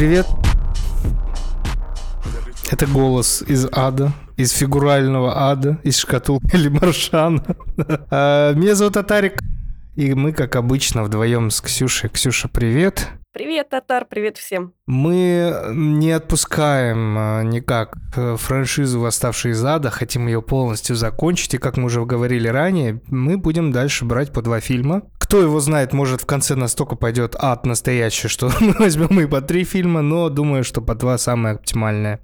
Привет. Это голос из ада, из фигурального ада, из шкатулки или маршана. А, меня зовут Атарик, и мы, как обычно, вдвоем с Ксюшей. Ксюша, привет. Привет, Татар, привет всем. Мы не отпускаем а, никак э, франшизу «Восставшие из ада», хотим ее полностью закончить, и, как мы уже говорили ранее, мы будем дальше брать по два фильма. Кто его знает, может, в конце настолько пойдет ад настоящий, что мы возьмем и по три фильма, но думаю, что по два самое оптимальное.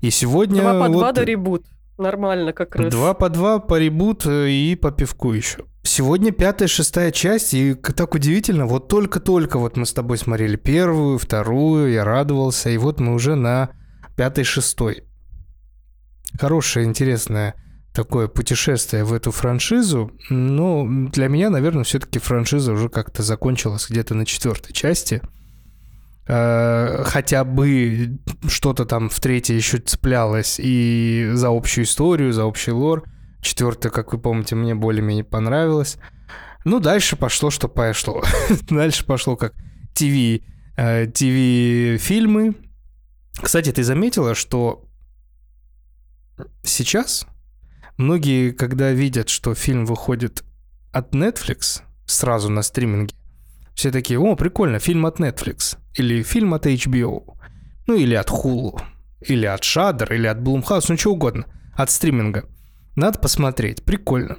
И сегодня... Два по два вот до ребут. Нормально как раз. Два по два по ребут э, и по пивку еще. Сегодня пятая, шестая часть, и так удивительно, вот только-только вот мы с тобой смотрели первую, вторую, я радовался, и вот мы уже на пятой, шестой. Хорошее, интересное такое путешествие в эту франшизу, но для меня, наверное, все-таки франшиза уже как-то закончилась где-то на четвертой части. Э, Хотя бы что-то там в третьей еще цеплялось и за общую историю, за общий лор. Четвертая, как вы помните, мне более-менее понравилась. Ну, дальше пошло, что пошло. дальше пошло как ТВ, э, ТВ-фильмы. Кстати, ты заметила, что сейчас многие, когда видят, что фильм выходит от Netflix сразу на стриминге, все такие, о, прикольно, фильм от Netflix, или фильм от HBO, ну или от Hulu, или от Shudder, или от Blumhouse, ну что угодно, от стриминга. Надо посмотреть, прикольно.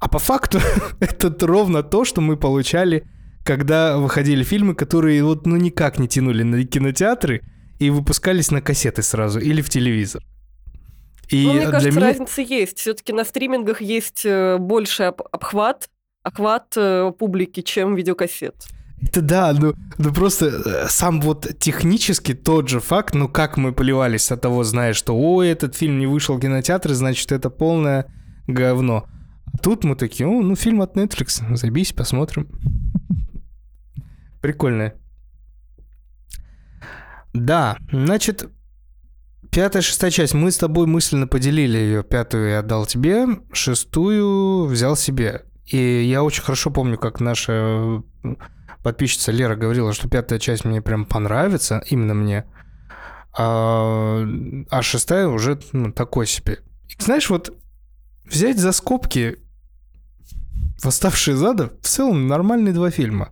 А по факту это ровно то, что мы получали, когда выходили фильмы, которые вот ну никак не тянули на кинотеатры и выпускались на кассеты сразу или в телевизор. И Ну, мне кажется, меня- разница есть. Все-таки на стримингах есть э, больше об- обхват, охват э, публики, чем видеокассет. Это да, ну, ну просто э, сам вот технически тот же факт, ну как мы поливались от того, зная, что ой, этот фильм не вышел в кинотеатры, значит это полное говно. А тут мы такие, о, ну фильм от Netflix, забейся, посмотрим. Прикольно. Да, значит, пятая, шестая часть. Мы с тобой мысленно поделили ее. Пятую я отдал тебе, шестую взял себе. И я очень хорошо помню, как наша э, подписчица Лера говорила, что пятая часть мне прям понравится, именно мне. А, а шестая уже ну, такой себе. И, знаешь, вот взять за скобки «Восставшие из ада» в целом нормальные два фильма.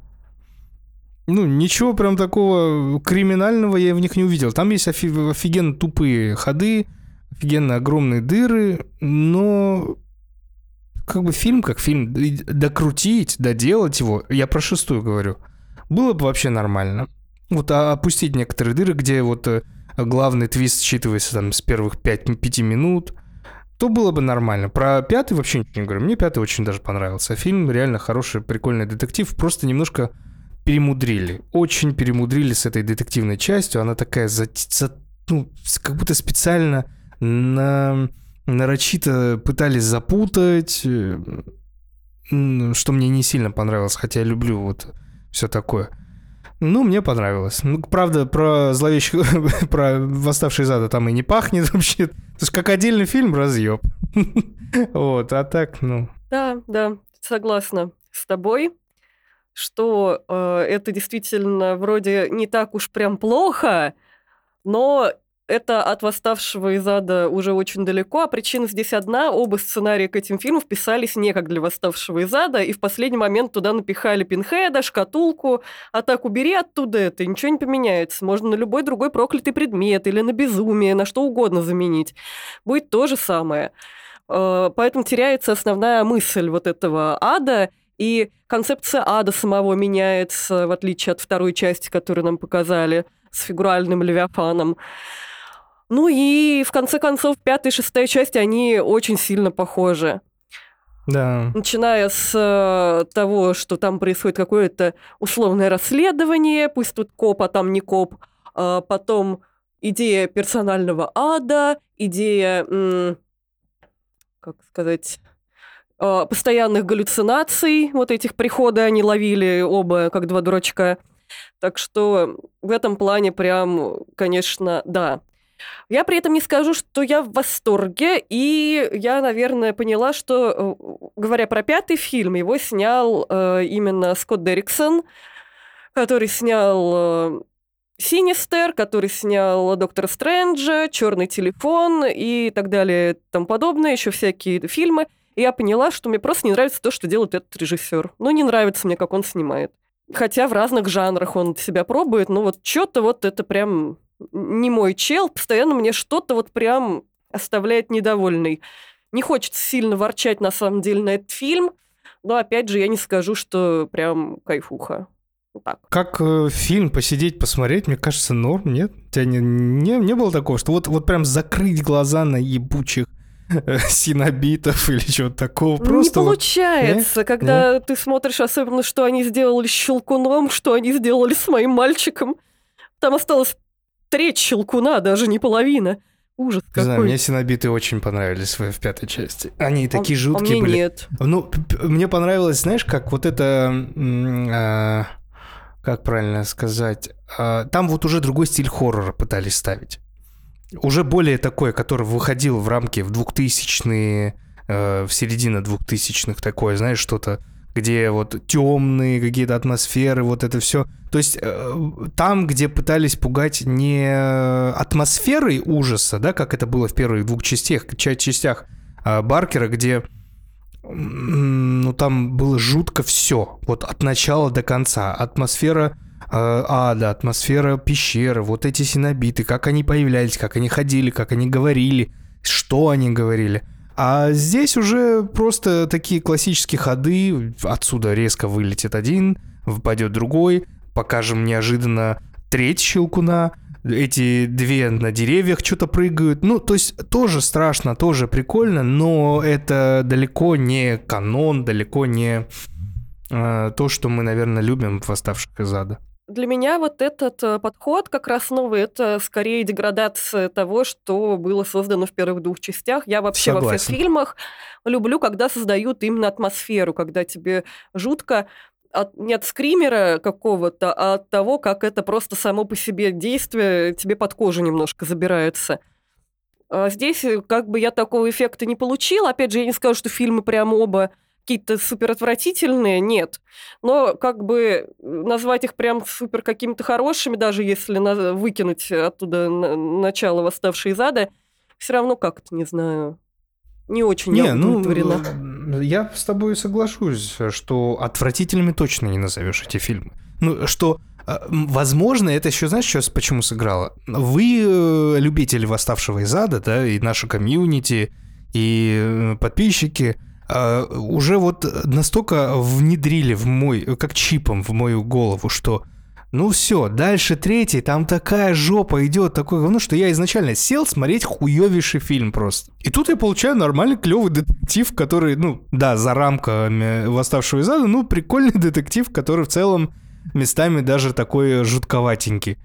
Ну, ничего прям такого криминального я в них не увидел. Там есть офи- офигенно тупые ходы, офигенно огромные дыры, но как бы фильм как фильм, докрутить, доделать его, я про шестую говорю, было бы вообще нормально. Вот а опустить некоторые дыры, где вот э, главный твист считывается там с первых 5, 5 минут, то было бы нормально. Про пятый вообще ничего не говорю. Мне пятый очень даже понравился. Фильм реально хороший, прикольный детектив. Просто немножко перемудрили. Очень перемудрили с этой детективной частью. Она такая, за, за- ну, как будто специально на, нарочито пытались запутать, э, что мне не сильно понравилось, хотя я люблю вот все такое. Ну, мне понравилось. Ну, правда, про зловещих, про восставшие из ада там и не пахнет вообще. То есть, как отдельный фильм, разъеб. Вот, а так, ну, Да, да, согласна с тобой, что э, это действительно вроде не так уж прям плохо, но это от восставшего из ада уже очень далеко, а причина здесь одна. Оба сценария к этим фильмам вписались не как для восставшего из ада, и в последний момент туда напихали пинхеда, шкатулку, а так убери оттуда это, ничего не поменяется. Можно на любой другой проклятый предмет или на безумие, на что угодно заменить. Будет то же самое. Э, Поэтому теряется основная мысль вот этого ада, и концепция ада самого меняется, в отличие от второй части, которую нам показали с фигуральным левиафаном. Ну и, в конце концов, пятая и шестая часть, они очень сильно похожи. да. Начиная с э, того, что там происходит какое-то условное расследование, пусть тут коп, а там не коп, а потом идея персонального ада, идея, м, как сказать, постоянных галлюцинаций, вот этих прихода они ловили оба, как два дурачка. Так что в этом плане прям, конечно, да. Я при этом не скажу, что я в восторге, и я, наверное, поняла, что, э, говоря про пятый фильм, его снял э, именно Скотт Дерриксон, который снял э, Синистер, который снял Доктора Стрэнджа, Черный телефон и так далее тому подобное, еще всякие фильмы. И я поняла, что мне просто не нравится то, что делает этот режиссер. Ну, не нравится мне, как он снимает. Хотя в разных жанрах он себя пробует, но вот что-то вот это прям не мой чел. Постоянно мне что-то вот прям оставляет недовольный. Не хочется сильно ворчать, на самом деле, на этот фильм. Но, опять же, я не скажу, что прям кайфуха. Так. Как э, фильм посидеть, посмотреть, мне кажется, норм, нет? У тебя не, не, не было такого, что вот, вот прям закрыть глаза на ебучих синобитов или чего-то такого. Просто не получается, вот, когда нет? ты смотришь, особенно, что они сделали с Щелкуном, что они сделали с моим мальчиком. Там осталось треть Щелкуна, даже не половина. Ужас какой. Не знаю, мне синобиты очень понравились в, в пятой части. Они такие а, жуткие а мне были. нет. Ну, мне понравилось, знаешь, как вот это... А, как правильно сказать? А, там вот уже другой стиль хоррора пытались ставить. Уже более такой, который выходил в рамки в 2000-е, э, в середине 2000-х такое, знаешь, что-то где вот темные какие-то атмосферы, вот это все. То есть э, там, где пытались пугать не атмосферой ужаса, да, как это было в первых двух частях, частях э, Баркера, где ну там было жутко все, вот от начала до конца. Атмосфера ада, атмосфера пещеры, вот эти синобиты, как они появлялись, как они ходили, как они говорили, что они говорили. А здесь уже просто такие классические ходы. Отсюда резко вылетит один, выпадет другой. Покажем неожиданно треть щелкуна. Эти две на деревьях что-то прыгают. Ну, то есть тоже страшно, тоже прикольно, но это далеко не канон, далеко не э, то, что мы, наверное, любим в «Восставших из ада». Для меня вот этот э, подход как раз новый, это скорее деградация того, что было создано в первых двух частях. Я вообще Согласен. во всех фильмах люблю, когда создают именно атмосферу, когда тебе жутко от, не от скримера какого-то, а от того, как это просто само по себе действие тебе под кожу немножко забирается. А здесь э, как бы я такого эффекта не получила. Опять же, я не скажу, что фильмы прям оба какие-то супер отвратительные, нет. Но как бы назвать их прям супер какими-то хорошими, даже если на, выкинуть оттуда на, начало «Восставшей из ада», все равно как-то, не знаю, не очень не, удовлетворена. Ну, я с тобой соглашусь, что отвратительными точно не назовешь эти фильмы. Ну, что э, Возможно, это еще, знаешь, сейчас почему сыграло? Вы э, любители «Восставшего из ада», да, и наши комьюнити, и э, подписчики – уже вот настолько внедрили в мой, как чипом в мою голову, что ну все, дальше третий, там такая жопа идет, такое говно, что я изначально сел смотреть хуевейший фильм просто. И тут я получаю нормальный клевый детектив, который, ну, да, за рамками «Восставшего из ада», ну, прикольный детектив, который в целом местами даже такой жутковатенький.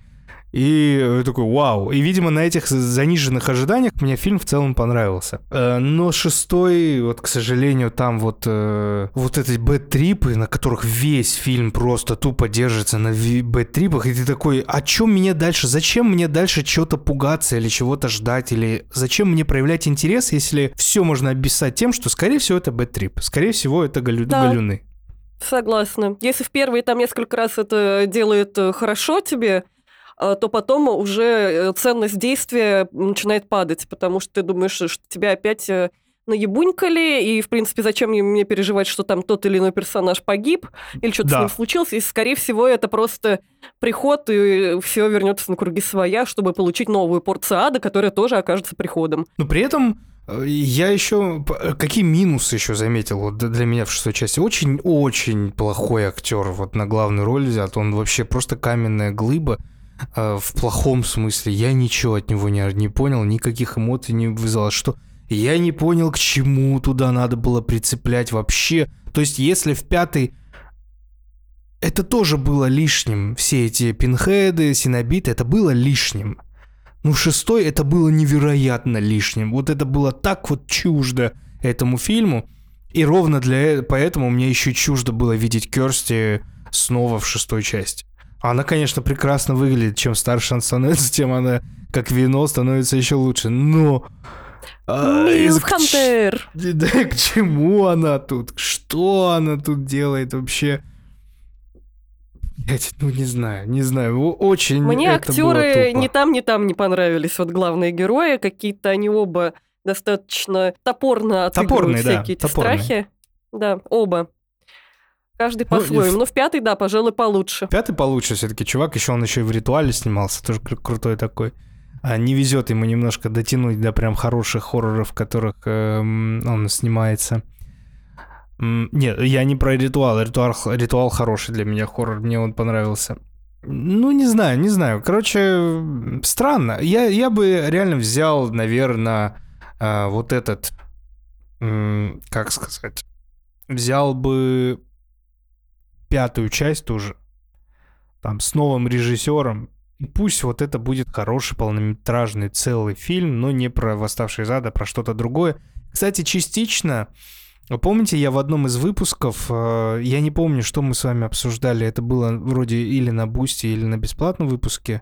И такой, вау. И, видимо, на этих заниженных ожиданиях мне фильм в целом понравился. Э, но шестой, вот, к сожалению, там вот, э, вот эти бэт-трипы, на которых весь фильм просто тупо держится на бэт-трипах, и ты такой, о чем мне дальше? Зачем мне дальше чего-то пугаться или чего-то ждать? Или зачем мне проявлять интерес, если все можно описать тем, что, скорее всего, это бэт-трип? Скорее всего, это галю... да. галюны. Согласна. Если в первые там несколько раз это делает э, хорошо тебе, а, то потом уже э, ценность действия начинает падать, потому что ты думаешь, что тебя опять э, наебунькали, и, в принципе, зачем мне переживать, что там тот или иной персонаж погиб, или что-то да. с ним случилось, и, скорее всего, это просто приход, и все вернется на круги своя, чтобы получить новую порцию ада, которая тоже окажется приходом. Но при этом э, я еще... Какие минусы еще заметил вот для меня в шестой части? Очень-очень плохой актер вот на главную роль взят. Он вообще просто каменная глыба. Э, в плохом смысле. Я ничего от него не, не понял, никаких эмоций не вызвало. Что я не понял, к чему туда надо было прицеплять вообще. То есть, если в пятый это тоже было лишним. Все эти пинхеды, синобиты, это было лишним. Ну, шестой это было невероятно лишним. Вот это было так вот чуждо этому фильму. И ровно для э, поэтому мне еще чуждо было видеть Керсти снова в шестой части. Она, конечно, прекрасно выглядит. Чем старше она становится, тем она, как вино, становится еще лучше. Но... Милф Хантер! Да, к чему она тут? Что она тут делает вообще? Блять, ну не знаю, не знаю, очень Мне актеры ни там, ни там не понравились. Вот главные герои, какие-то они оба достаточно топорно отыгрывают Топорные, да, всякие эти топорные. страхи. Да, оба. Каждый Ну, по-своему. в- Но в пятый, да, пожалуй, получше. Пятый получше все-таки чувак, еще он еще и в ритуале снимался, тоже кру- крутой такой. А не везет ему немножко дотянуть до прям хороших хорроров, в которых эм, он снимается. Нет, я не про ритуал. Ритуал, ритуал хороший для меня хоррор, мне он понравился. Ну, не знаю, не знаю. Короче, странно. Я, я бы реально взял, наверное, вот этот, как сказать, взял бы пятую часть тоже, там, с новым режиссером. И пусть вот это будет хороший полнометражный целый фильм, но не про «Восставшие из ада», а про что-то другое. Кстати, частично, помните, я в одном из выпусков, э, я не помню, что мы с вами обсуждали, это было вроде или на Boosty, или на бесплатном выпуске,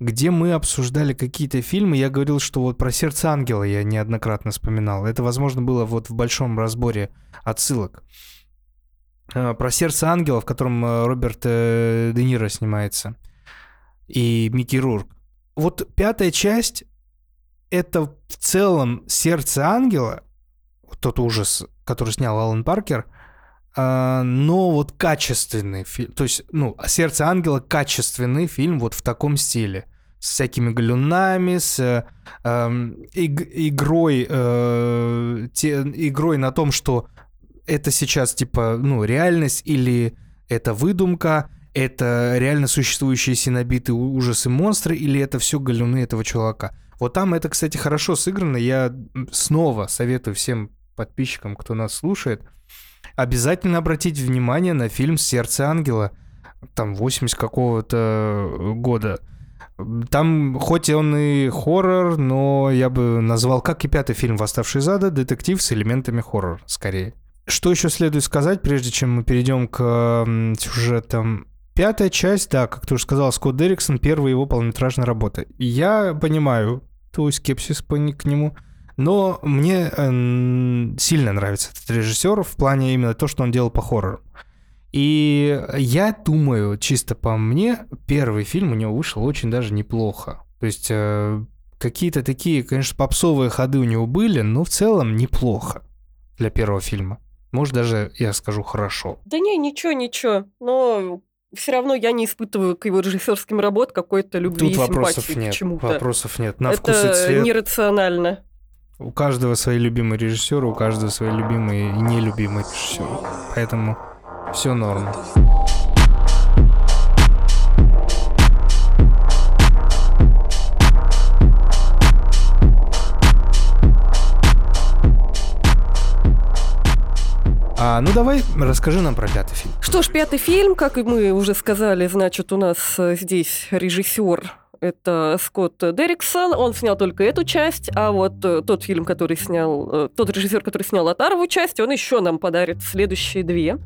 где мы обсуждали какие-то фильмы, я говорил, что вот про «Сердце ангела» я неоднократно вспоминал. Это, возможно, было вот в большом разборе отсылок. Э, Про «Сердце ангела», в котором э, Роберт э, Де Ниро снимается, и Микки Рурк. Вот пятая часть — это в целом «Сердце ангела», тот ужас, который снял Алан Паркер, а, но вот качественный фильм. То есть, ну, «Сердце ангела» — качественный фильм вот в таком стиле. С всякими галюнами, с э, иг- игрой, э, те- игрой на том, что это сейчас, типа, ну, реальность или это выдумка, это реально существующие синобиты, ужасы, монстры, или это все галюны этого чувака. Вот там это, кстати, хорошо сыграно. Я снова советую всем подписчикам, кто нас слушает, обязательно обратить внимание на фильм «Сердце ангела», там 80 какого-то года. Там, хоть он и хоррор, но я бы назвал, как и пятый фильм «Восставший из ада», детектив с элементами хоррора, скорее. Что еще следует сказать, прежде чем мы перейдем к м, сюжетам? Пятая часть, да, как ты уже сказал, Скотт Дерриксон, первая его полнометражная работа. Я понимаю твой скепсис по к нему, но мне эм, сильно нравится этот режиссер в плане именно то, что он делал по хоррору. И я думаю, чисто по мне, первый фильм у него вышел очень даже неплохо. То есть э, какие-то такие, конечно, попсовые ходы у него были, но в целом неплохо для первого фильма. Может, даже я скажу хорошо. Да не, ничего, ничего. Но все равно я не испытываю к его режиссерским работам какой-то любви Тут и вопросов нет. к чему-то. Вопросов нет. На вкус и Это цвет. нерационально. У каждого свои любимые режиссеры, у каждого свои любимые и нелюбимые режиссеры. Поэтому все норм. А, ну давай, расскажи нам про пятый фильм. Что ж, пятый фильм, как и мы уже сказали, значит, у нас э, здесь режиссер это Скотт Дерриксон, он снял только эту часть, а вот э, тот фильм, который снял, э, тот режиссер, который снял Атарову часть, он еще нам подарит следующие две,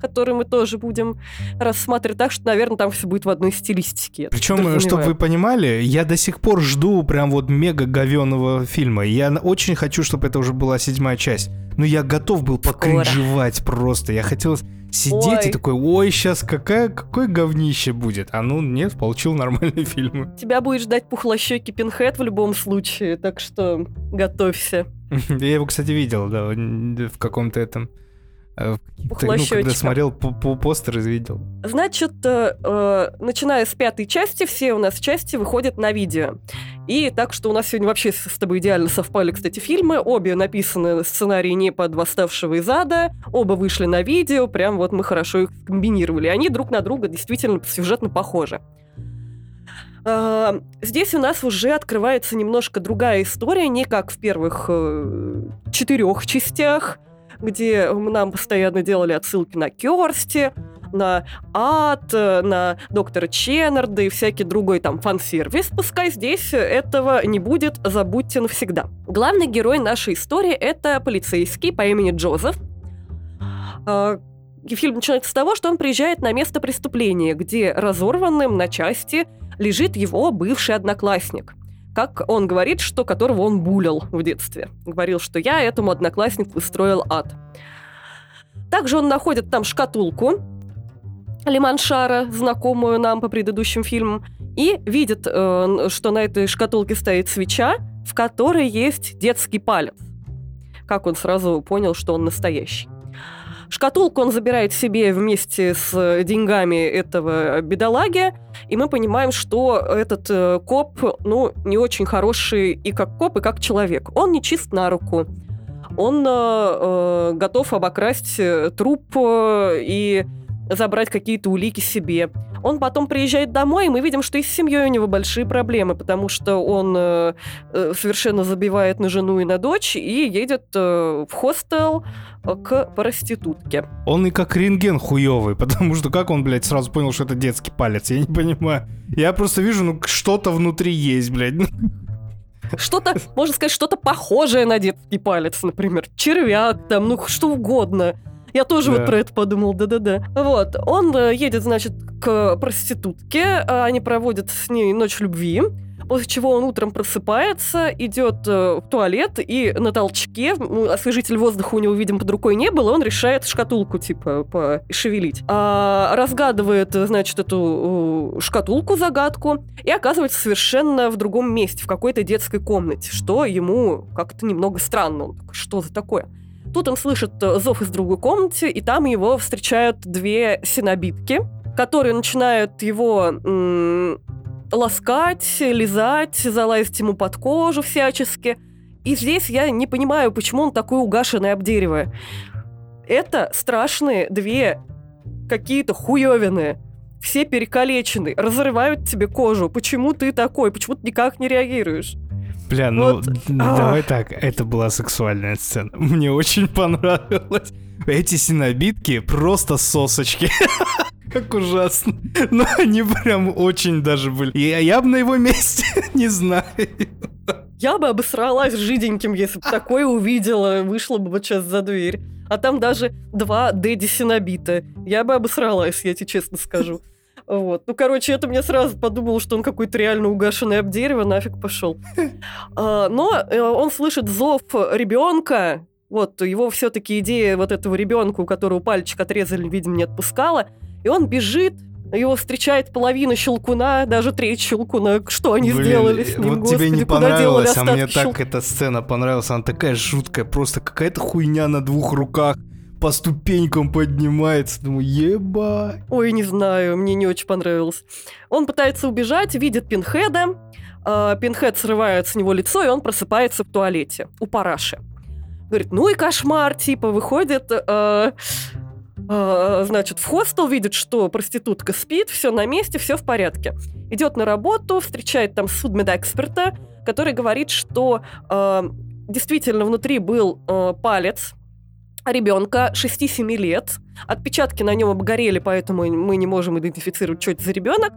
которые мы тоже будем рассматривать. Так что, наверное, там все будет в одной стилистике. Причем, чтобы вы понимали, я до сих пор жду прям вот мега говеного фильма. Я очень хочу, чтобы это уже была седьмая часть. Но я готов был покринжевать просто. Я хотел сидеть и Ой. такой, ой, сейчас какая, какое говнище будет. А ну нет, получил нормальный фильм. Тебя будет ждать пухлощекий пинхед в любом случае, так что готовься. Я его, кстати, видел, да, в каком-то этом... э, каких-то- Ну, когда смотрел по, по постер, видел. Значит, э, э, начиная с пятой части, все у нас части выходят на видео. И так что у нас сегодня вообще с тобой идеально совпали, кстати, фильмы. Обе написаны сценарии не под «Восставшего из ада», оба вышли на видео, прям вот мы хорошо их комбинировали. Они друг на друга действительно сюжетно похожи. А, Здесь у нас уже открывается немножко другая история, не как в первых э, четырех частях, где нам постоянно делали отсылки на Керсти, на ад, э, на доктора Ченнарда и всякий другой там фан-сервис. Пускай здесь этого не будет, забудьте навсегда. Главный герой нашей истории — это полицейский по имени Джозеф. А, фильм начинается с того, что он приезжает на место преступления, где разорванным на части лежит его бывший одноклассник. Как он говорит, что которого он булил в детстве. Говорил, что я этому однокласснику устроил ад. Также он находит там шкатулку, Лиманшара, знакомую нам по предыдущим фильмам, и видит, э, что на этой шкатулке стоит свеча, в которой есть детский палец. Как он сразу понял, что он настоящий. Шкатулку он забирает себе вместе с деньгами этого бедолаги, и мы понимаем, что этот э, коп, ну, не очень хороший и как коп, и как человек. Он не чист на руку. Он э, э готов обокрасть э, труп и забрать какие-то улики себе. Он потом приезжает домой, и мы видим, что и с семьей у него большие проблемы, потому что он э, э совершенно забивает на жену и на дочь и едет э, в хостел э, к проститутке. Он и как рентген хуёвый, потому что как он, блядь, сразу понял, что это детский палец? Я не понимаю. Я просто вижу, ну, что-то внутри есть, блядь. Что-то, можно сказать, что-то похожее на детский палец, например. Червяк там, ну, что угодно. Я тоже да. вот про это подумал, да-да-да. Вот, он э, едет, значит, к проститутке, а они проводят с ней ночь любви, после чего он утром просыпается, идет э, в туалет, и на толчке, ну, освежитель воздуха у него, видимо, под рукой не было, он решает шкатулку, типа, пошевелить. А, разгадывает, значит, эту шкатулку, загадку, и оказывается совершенно в другом месте, в какой-то детской комнате, что ему как-то немного странно. Он такой, что за такое? Тут он слышит э, зов из другой комнаты, и там его встречают две синобитки, которые начинают его м- ласкать, лизать, залазить ему под кожу всячески. И здесь я не понимаю, почему он такой угашенный об дерево. Это страшные две какие-то хуевины. Все перекалечены, разрывают тебе кожу. Почему ты такой? Почему ты никак не реагируешь? Бля, ну вот. давай так, это была сексуальная сцена. Мне очень понравилось. Эти синобитки просто сосочки. Как ужасно. Но они прям очень даже были. Я, я бы на его месте не знаю. Я бы обосралась жиденьким, если бы такое увидела, вышла бы вот сейчас за дверь. А там даже два Дэдди Синобита. Я бы обосралась, я тебе честно скажу. Вот. Ну, короче, это мне сразу подумал, что он какой-то реально угашенный об дерево, нафиг пошел. А, но э, он слышит зов ребенка, вот, его все-таки идея вот этого ребенка, у которого пальчик отрезали, видимо, не отпускала, и он бежит, его встречает половина щелкуна, даже треть щелкуна. Что они Блин, сделали с ним, Вот Господи, тебе не понравилось, а мне так эта сцена понравилась. Она такая жуткая, просто какая-то хуйня на двух руках по ступенькам поднимается. Думаю, еба. Ой, не знаю, мне не очень понравилось. Он пытается убежать, видит Пинхеда. Э, Пинхед срывает с него лицо, и он просыпается в туалете у параши. Говорит, ну и кошмар, типа, выходит... Э, значит, в хостел видит, что проститутка спит, все на месте, все в порядке. Идет на работу, встречает там судмедэксперта, который говорит, что э, действительно внутри был э, палец, ребенка 6-7 лет. Отпечатки на нем обгорели, поэтому мы не можем идентифицировать, что это за ребенок.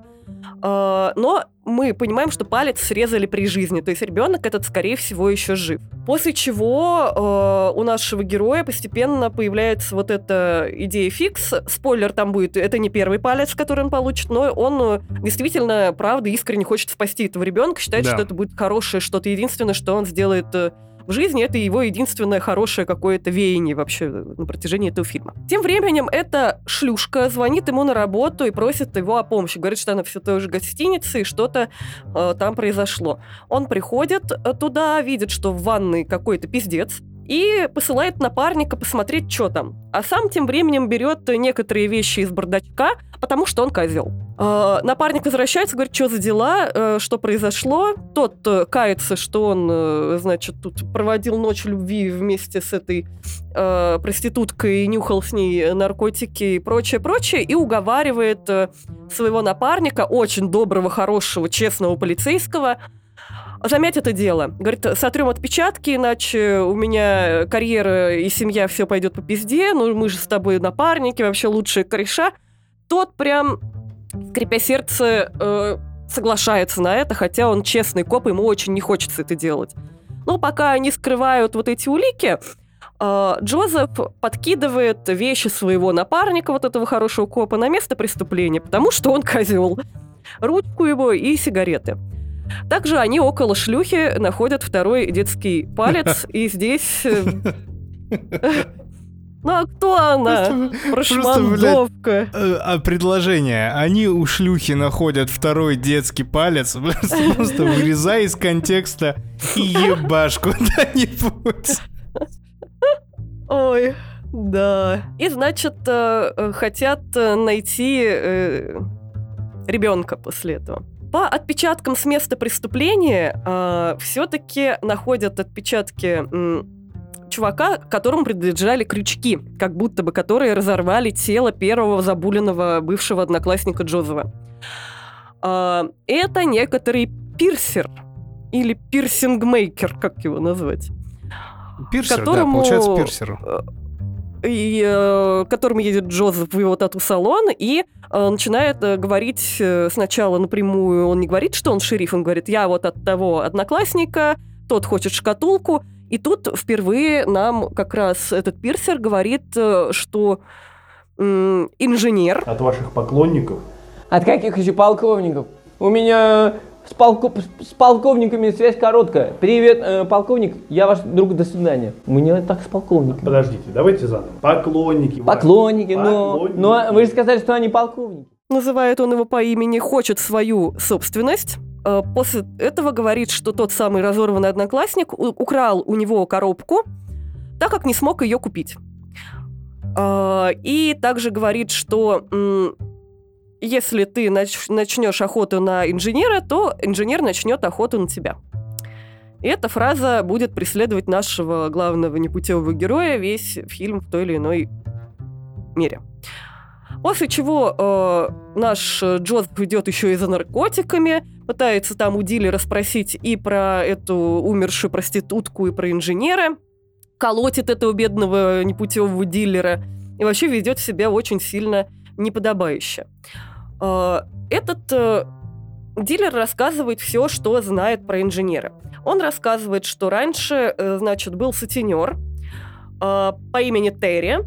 А, но мы понимаем, что палец срезали при жизни, то есть ребенок этот, скорее всего, еще жив. После чего э, у нашего героя постепенно появляется вот эта идея фикс. Спойлер там будет, это не первый палец, который он получит, но он э, действительно, правда, искренне хочет спасти этого ребенка, считает, да. что это будет хорошее что-то единственное, что он сделает э, в жизни это его единственное хорошее какое-то веяние вообще на протяжении этого фильма. Тем временем эта шлюшка звонит ему на работу и просит его о помощи. Говорит, что она все той же гостинице и что-то э, там произошло. Он приходит э, туда, видит, что в ванной какой-то пиздец, и посылает напарника посмотреть, что там. А сам тем временем берет некоторые вещи из бардачка, потому что он козел. Э, напарник возвращается, говорит, что за дела, э, что произошло. Тот э, кается, что он, э, значит, тут проводил ночь любви вместе с этой э, проституткой, нюхал с ней наркотики и прочее, прочее, и уговаривает э, своего напарника, очень доброго, хорошего, честного полицейского, замять это дело. Говорит, сотрем отпечатки, иначе у меня карьера и семья все пойдет по пизде, ну мы же с тобой напарники, вообще лучшие кореша. Тот прям, скрипя сердце, э, соглашается на это, хотя он честный коп, ему очень не хочется это делать. Но пока они скрывают вот эти улики, э, Джозеф подкидывает вещи своего напарника, вот этого хорошего копа, на место преступления, потому что он козел. Ручку его и сигареты. Также они около шлюхи находят второй детский палец, и здесь... Э, Ну а кто она? Прошмандовка. э, а предложение. Они у шлюхи находят второй детский палец, просто, вырезай из контекста и ебашь куда-нибудь. Ой, да. И значит, э, хотят найти ребенка после этого. По отпечаткам с места преступления все-таки находят отпечатки м, чувака, которому принадлежали крючки, как будто бы которые разорвали тело первого забуленного бывшего одноклассника Джозефа. А, это некоторый пирсер или пирсингмейкер, как его назвать. Пирсер, которому, да, получается пирсер. И, э, которому едет Джозеф в его тату-салон и э, начинает э, говорить э, сначала напрямую, он не говорит, что он шериф, он говорит, я вот от того одноклассника, тот хочет шкатулку, и тут впервые нам как раз этот пирсер говорит, э, что э, инженер... От ваших поклонников? От каких еще полковников? У меня с, полко... с полковниками связь короткая. Привет, э, полковник, я ваш друг, до свидания. У меня так с полковниками. Подождите, давайте заново. Поклонники. Поклонники, ваши. но, Поклонники. но вы же сказали, что они полковники. Называет он его по имени, хочет свою собственность. Э, После этого говорит, что тот самый разорванный одноклассник украл у него коробку, так как не смог ее купить. Э, И также говорит, что если ты нач- начнешь охоту на инженера, то инженер начнет охоту на тебя. И эта фраза будет преследовать нашего главного непутевого героя весь фильм в той или иной мере. После чего э, наш Джозеф идет еще и за наркотиками, пытается там у дилера спросить и про эту умершую проститутку, и про инженера, колотит этого бедного непутевого дилера и вообще ведет себя очень сильно неподобающе. Э, Этот э, дилер рассказывает все, что знает про инженера. Он рассказывает, что раньше, э, значит, был сутенер по имени Терри,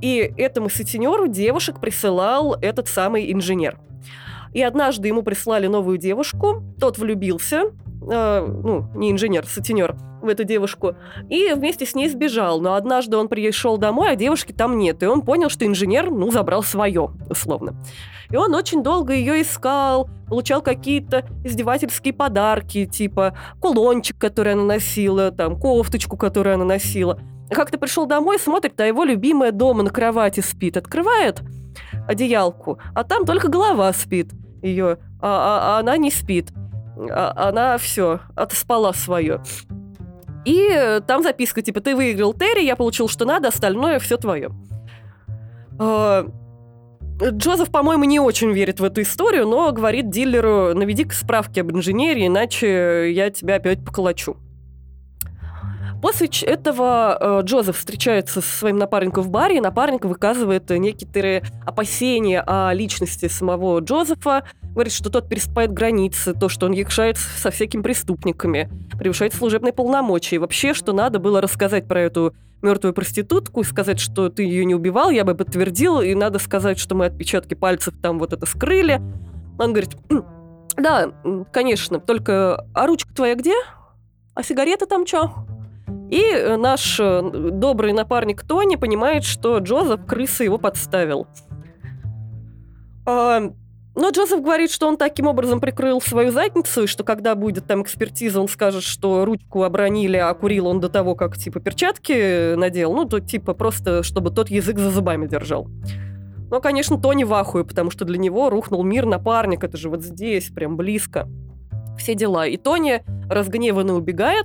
и этому сутенеру девушек присылал этот самый инженер. И однажды ему прислали новую девушку, тот влюбился, э, ну, не инженер, сутенер, в эту девушку, и вместе с ней сбежал. Но однажды он пришел домой, а девушки там нет, и он понял, что инженер, ну, забрал свое, условно. И он очень долго ее искал, получал какие-то издевательские подарки, типа кулончик, который она носила, там, кофточку, которую она носила. Как-то пришел домой, смотрит, а его любимая дома на кровати спит. Открывает одеялку, а там только голова спит ее, а, а- а она не спит. А- она все, отоспала свое. И э, там записка, типа, ты выиграл Терри, я получил, что надо, остальное все твое. А, Джозеф, по-моему, не очень верит в эту историю, но говорит дилеру, наведи-ка справки об инженере, иначе я тебя опять поколочу. После этого э, Джозеф встречается со своим напарником в баре, и напарник выказывает э, некоторые опасения о личности самого Джозефа, говорит, что тот переступает границы, то, что он якшает со всякими преступниками, превышает служебные полномочия. И вообще, что надо было рассказать про эту мертвую проститутку и сказать, что ты ее не убивал, я бы подтвердил, и надо сказать, что мы отпечатки пальцев там вот это скрыли. Он говорит, «М, да, конечно, только, а ручка твоя где? А сигарета там что? И э, наш э, добрый напарник Тони понимает, что Джозеф крыса его подставил. А, но Джозеф говорит, что он таким образом прикрыл свою задницу, и что когда будет там экспертиза, он скажет, что ручку обронили, а курил он до того, как типа перчатки надел. Ну, то типа просто, чтобы тот язык за зубами держал. Но, конечно, Тони в ахуе, потому что для него рухнул мир напарник, это же вот здесь, прям близко. Все дела. И Тони разгневанно убегает,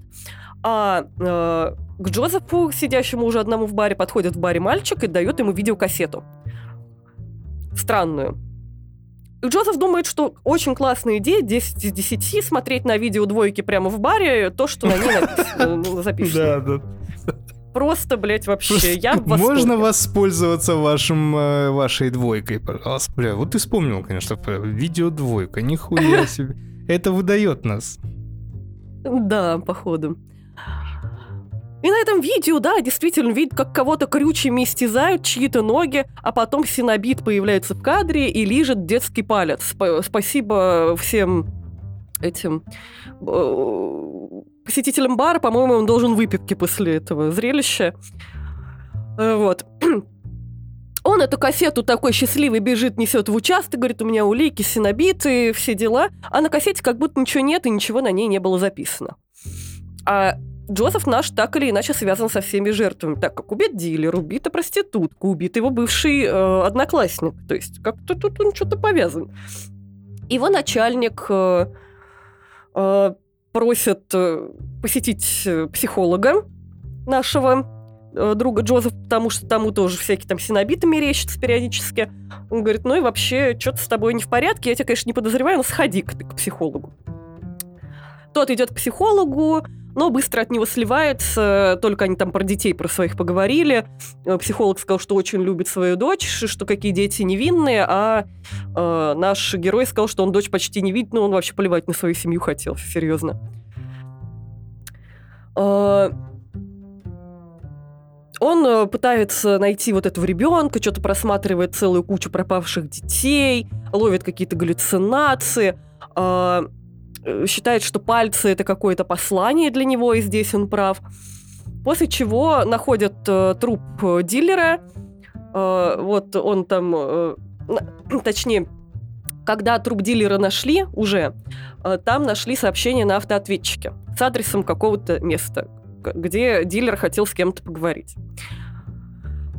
а э, к Джозефу, сидящему уже одному в баре, подходит в баре мальчик и дает ему видеокассету. Странную. И Джозеф думает, что очень классная идея 10 из 10 смотреть на видео двойки прямо в баре, то, что на ней ну, записано. Да, да. Просто, блядь, вообще, я Можно воспользоваться вашим, э, вашей двойкой, пожалуйста? Бля, вот ты вспомнил, конечно, про видео двойка, нихуя себе. Это выдает нас. Да, походу. И на этом видео, да, действительно видит, как кого-то крючьями истязают чьи-то ноги, а потом синобит появляется в кадре и лижет детский палец. Сп- спасибо всем этим э, посетителям бара, по-моему, он должен выпивки после этого зрелища. Э, Вот. Он эту кассету такой счастливый бежит, несет в участок, говорит, у меня улики, синобиты, все дела. А на кассете как будто ничего нет, и ничего на ней не было записано. А Джозеф наш так или иначе связан со всеми жертвами, так как убит дилер, убита проститутка, убит его бывший э, одноклассник. То есть как-то тут он что-то повязан. Его начальник э, э, просит э, посетить э, психолога нашего э, друга Джозефа, потому что тому тоже всякие там синобиты мерещатся периодически. Он говорит, ну и вообще, что-то с тобой не в порядке, я тебя, конечно, не подозреваю, но сходи-ка ты к психологу. Тот идет к психологу, но быстро от него сливается, только они там про детей про своих поговорили. Э, Психолог сказал, что очень любит свою дочь, что какие дети невинные, а э, наш герой сказал, что он дочь почти не видит, но он вообще поливать на свою семью хотел, серьезно. Э, он э, пытается найти вот этого ребенка, что-то просматривает целую кучу пропавших детей, ловит какие-то галлюцинации, э, э, считает, что пальцы это какое-то послание для него, и здесь он прав. После чего находят э, труп э, дилера. Э, вот он там, э, точнее, когда труп дилера нашли уже, э, там нашли сообщение на автоответчике с адресом какого-то места, где дилер хотел с кем-то поговорить.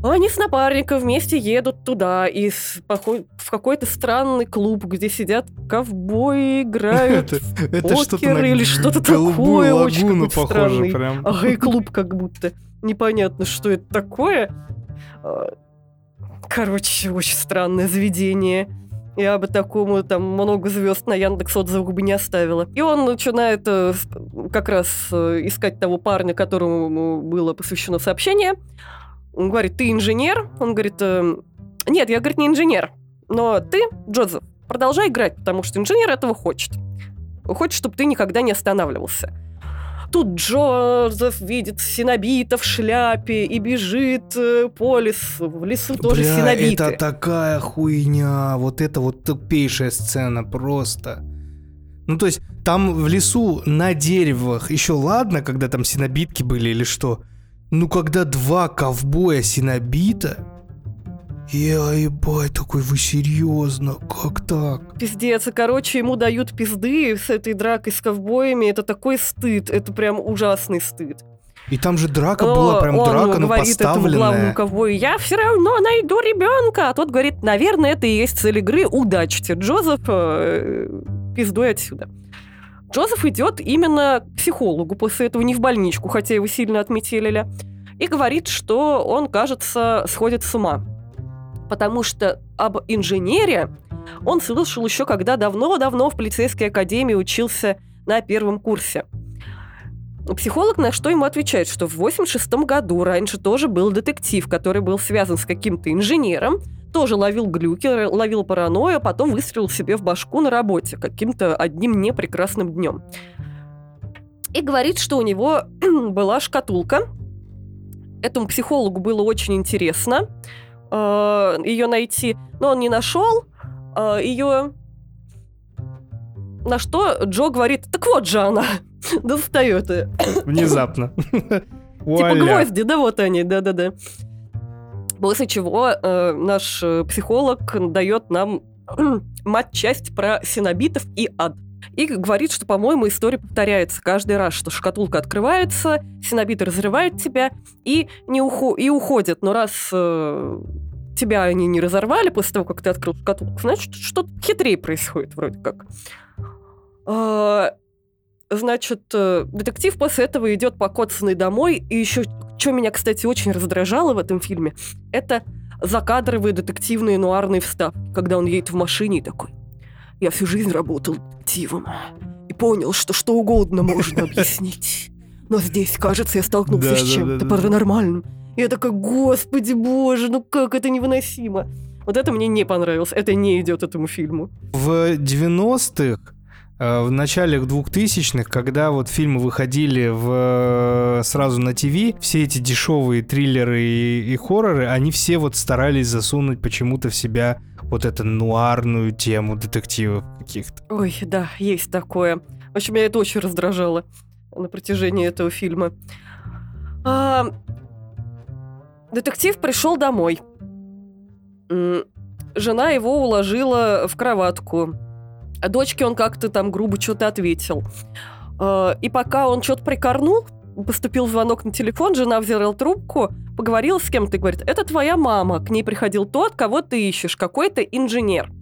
Они с напарником вместе едут туда и похо- в какой-то странный клуб, где сидят ковбои, играют Это, покер или что-то такое, очень похоже прям. Ага, и клуб как будто. Непонятно, что это такое. А, Короче, очень странное заведение. Я бы такому там много звезд на Яндекс отзывах бы не оставила. И он начинает э, как раз э, искать того парня, которому было посвящено сообщение. Он говорит, ты инженер? Он говорит, «Э, нет, я, говорит, не инженер. Но ты, Джозеф, продолжай играть, потому что инженер этого хочет. Хочет, чтобы ты никогда не останавливался. Тут Джозеф видит синобита в шляпе и бежит э, по лесу. В лесу тоже Бля, синобиты. это такая хуйня. Вот это вот тупейшая сцена просто. Ну, то есть, там в лесу на деревах еще ладно, когда там синобитки были или что. Ну, когда два ковбоя синобита... Я ебать, такой, вы серьезно? Как так? Пиздец, короче, ему дают пизды с этой дракой с ковбоями. Это такой стыд, это прям ужасный стыд. И там же драка Но была прям он драка, но говорит этому главному поставленная. ковбою, я все равно найду ребенка. А тот говорит, наверное, это и есть цель игры. Удачи тебе, Джозеф, э, пиздуй отсюда. Джозеф идет именно к психологу после этого, не в больничку, хотя его сильно отметелили, и говорит, что он, кажется, сходит с ума. Потому что об инженере он слышал еще, когда давно-давно в полицейской академии учился на первом курсе. Психолог на что ему отвечает, что в 86 году раньше тоже был детектив, который был связан с каким-то инженером, тоже ловил глюки, ловил паранойю, а потом выстрелил себе в башку на работе каким-то одним непрекрасным днем. И говорит, что у него была шкатулка. Этому психологу было очень интересно ее найти, но он не нашел ее. На что Джо говорит, так вот же она, достает ее. Внезапно. Типа гвозди, да, вот они, да-да-да. После чего э, наш э, психолог дает нам мать-часть про синобитов и ад. И говорит, что, по-моему, история повторяется каждый раз, что шкатулка открывается, синобиты разрывают тебя и, не ухо- и уходят. Но раз э, тебя они не разорвали после того, как ты открыл шкатулку, значит, что-то хитрее происходит вроде как. А, Значит, э, детектив после этого идет покоцанный домой. И еще, что меня, кстати, очень раздражало в этом фильме, это закадровые детективные нуарные вставки, когда он едет в машине и такой, я всю жизнь работал детективом и понял, что что угодно можно объяснить. Но здесь, кажется, я столкнулся с чем-то паранормальным. И я такая, господи боже, ну как это невыносимо. Вот это мне не понравилось. Это не идет этому фильму. В 90-х, э, в начале 2000-х, когда вот фильмы выходили в, э, сразу на ТВ, все эти дешевые триллеры и, и хорроры, они все вот старались засунуть почему-то в себя вот эту нуарную тему детективов каких-то. Ой, да, есть такое. В общем, меня это очень раздражало на протяжении этого фильма. А, Детектив пришел домой. Жена его уложила в кроватку. Дочке он как-то там грубо что-то ответил. Э, И пока он что-то прикорнул, поступил звонок на телефон, жена взяла трубку, поговорила с кем-то и говорит, это твоя мама, к ней приходил тот, кого ты ищешь, какой-то инженер.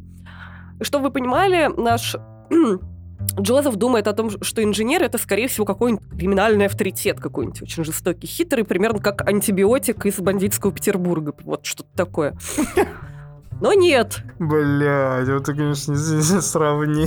Чтобы вы понимали, наш Джозеф думает о том, что инженер это, скорее всего, какой-нибудь криминальный авторитет какой-нибудь, очень жестокий, хитрый, примерно как антибиотик из бандитского Петербурга. Вот что-то такое. Но нет. Блядь, вот это, конечно, не сравни.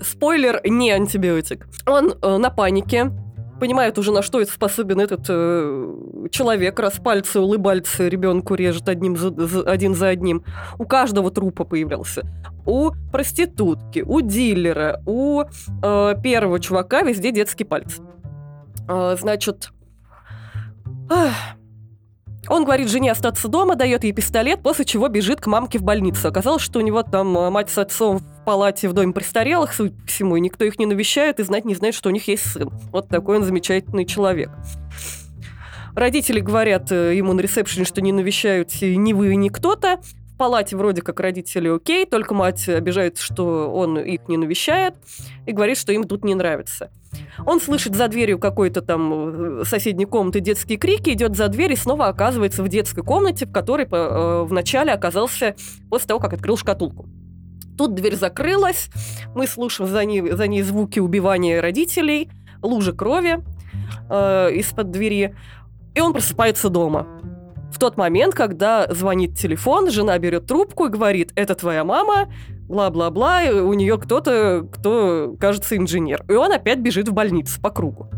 Спойлер, не антибиотик. Он э, на панике, понимает уже, на что это способен этот э, человек, раз пальцы улыбальцы ребенку режет одним за, за- один за одним. У каждого трупа появлялся. У проститутки, у дилера, у э, первого чувака везде детский палец. Э, значит, он говорит жене остаться дома, дает ей пистолет, после чего бежит к мамке в больницу. Оказалось, что у него там э, мать с отцом в палате в доме престарелых, судя по всему, и никто их не навещает и знать не знает, что у них есть сын. Вот такой он замечательный человек. Родители говорят э, ему на ресепшене, что не навещают ни вы, ни кто-то. В палате вроде как родители окей, только мать обижается, что он их не навещает, и говорит, что им тут не нравится. Он слышит за дверью какой-то там э, соседней комнаты детские крики, идет за дверь и снова оказывается в детской комнате, в которой э, вначале оказался после того, как открыл шкатулку. Тут дверь закрылась, мы слушаем за ней, за ней звуки убивания родителей, лужи крови э, из-под двери, и он просыпается дома. В тот момент, когда звонит телефон, жена берет трубку и говорит, это твоя мама, бла-бла-бла, у нее кто-то, кто, кажется, инженер. И он опять бежит в больницу по кругу.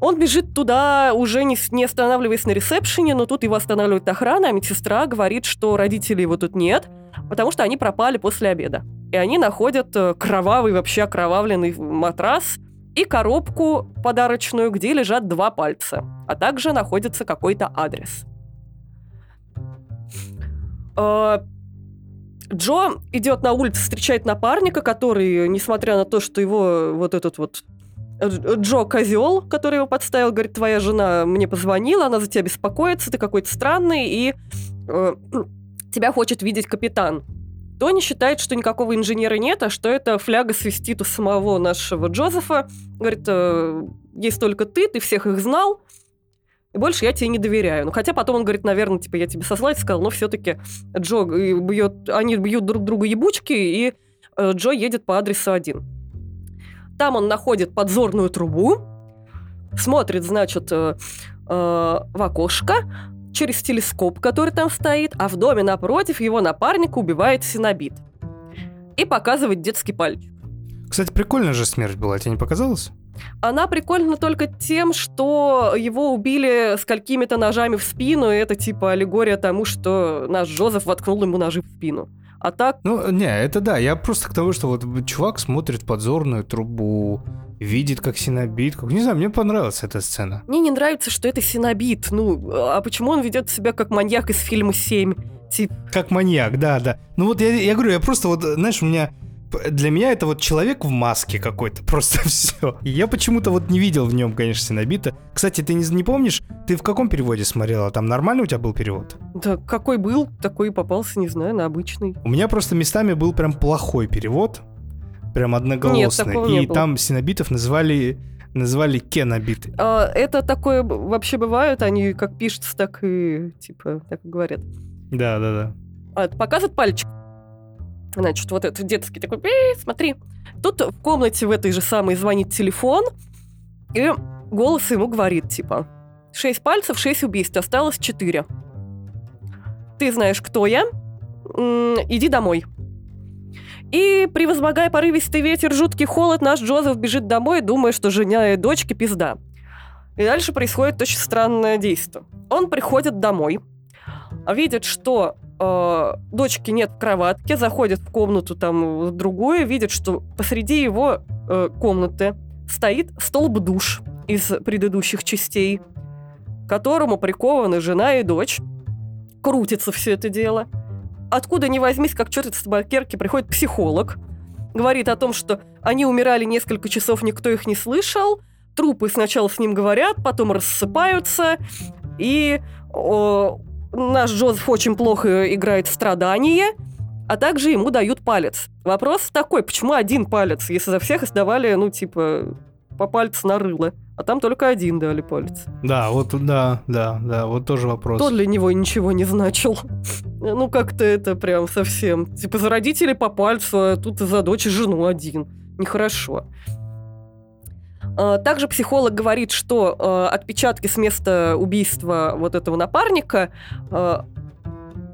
Он бежит туда, уже не, не останавливаясь на ресепшене, но тут его останавливает охрана, а медсестра говорит, что родителей его тут нет, потому что они пропали после обеда. И они находят э, кровавый, вообще окровавленный матрас и коробку подарочную, где лежат два пальца, а также находится какой-то адрес. Э, Джо идет на улицу, встречает напарника, который, несмотря на то, что его вот этот вот э, Джо козел, который его подставил, говорит, твоя жена мне позвонила, она за тебя беспокоится, ты какой-то странный, и э, тебя хочет видеть капитан. Тони считает, что никакого инженера нет, а что это фляга свистит у самого нашего Джозефа. Говорит, «Э, есть только ты, ты всех их знал, и больше я тебе не доверяю. Ну, хотя потом он говорит, наверное, типа, я тебе сослать сказал, но все-таки Джо э, бьет, они бьют друг друга ябучки, и э, Джо едет по адресу один. Там он находит подзорную трубу, смотрит, значит, э, э, в окошко, через телескоп, который там стоит, а в доме напротив его напарника убивает синобит. И показывает детский пальчик. Кстати, прикольная же смерть была, тебе не показалось? Она прикольна только тем, что его убили сколькими-то ножами в спину, и это типа аллегория тому, что наш Джозеф воткнул ему ножи в спину. А так, Ну, не, это да, я просто к тому, что вот чувак смотрит подзорную трубу, видит, как синобит, как... Не знаю, мне понравилась эта сцена. мне не нравится, что это синобит. Ну, а почему он ведет себя как маньяк из фильма «7»? Типа, Как маньяк, да, да. Ну вот я, я говорю, я просто вот, знаешь, у меня... Для меня это вот человек в маске какой-то, просто все. Я почему-то вот не видел в нем, конечно, синобита. Кстати, ты не, не помнишь, ты в каком переводе смотрела? Там нормально у тебя был перевод? да какой был, такой и попался, не знаю, на обычный. У меня просто местами был прям плохой перевод, прям одноголосный. такого не и было. там синобитов называли, называли кенобиты. А, это такое вообще бывает, они как пишутся, так и, типа, так и говорят. Да, да, да. А, показывает пальчик. Значит, вот этот детский такой, «Пи, смотри. Тут в комнате в этой же самой звонит телефон, и голос ему говорит, типа, шесть пальцев, шесть убийств, осталось четыре. Ты знаешь, кто я? Иди домой. И, превозмогая порывистый ветер, жуткий холод, наш Джозеф бежит домой, думая, что жена и дочки пизда. И дальше происходит очень странное действие. Он приходит домой, видит, что э, дочки нет в кроватке, заходит в комнату там другую, видит, что посреди его э, комнаты стоит столб душ из предыдущих частей, к которому прикованы жена и дочь. Крутится все это дело. Откуда ни возьмись, как черт из табакерки, приходит психолог, говорит о том, что они умирали несколько часов, никто их не слышал. Трупы сначала с ним говорят, потом рассыпаются. И о, наш Джозеф очень плохо играет в страдания, а также ему дают палец. Вопрос такой, почему один палец, если за всех издавали, ну, типа, по пальцу на рыло, а там только один дали палец. Да, вот, да, да, да, вот тоже вопрос. То для него ничего не значил. Ну, как-то это прям совсем. Типа, за родителей по пальцу, а тут за дочь и жену один. Нехорошо. А, Также психолог говорит, что э, отпечатки с места убийства вот этого напарника э,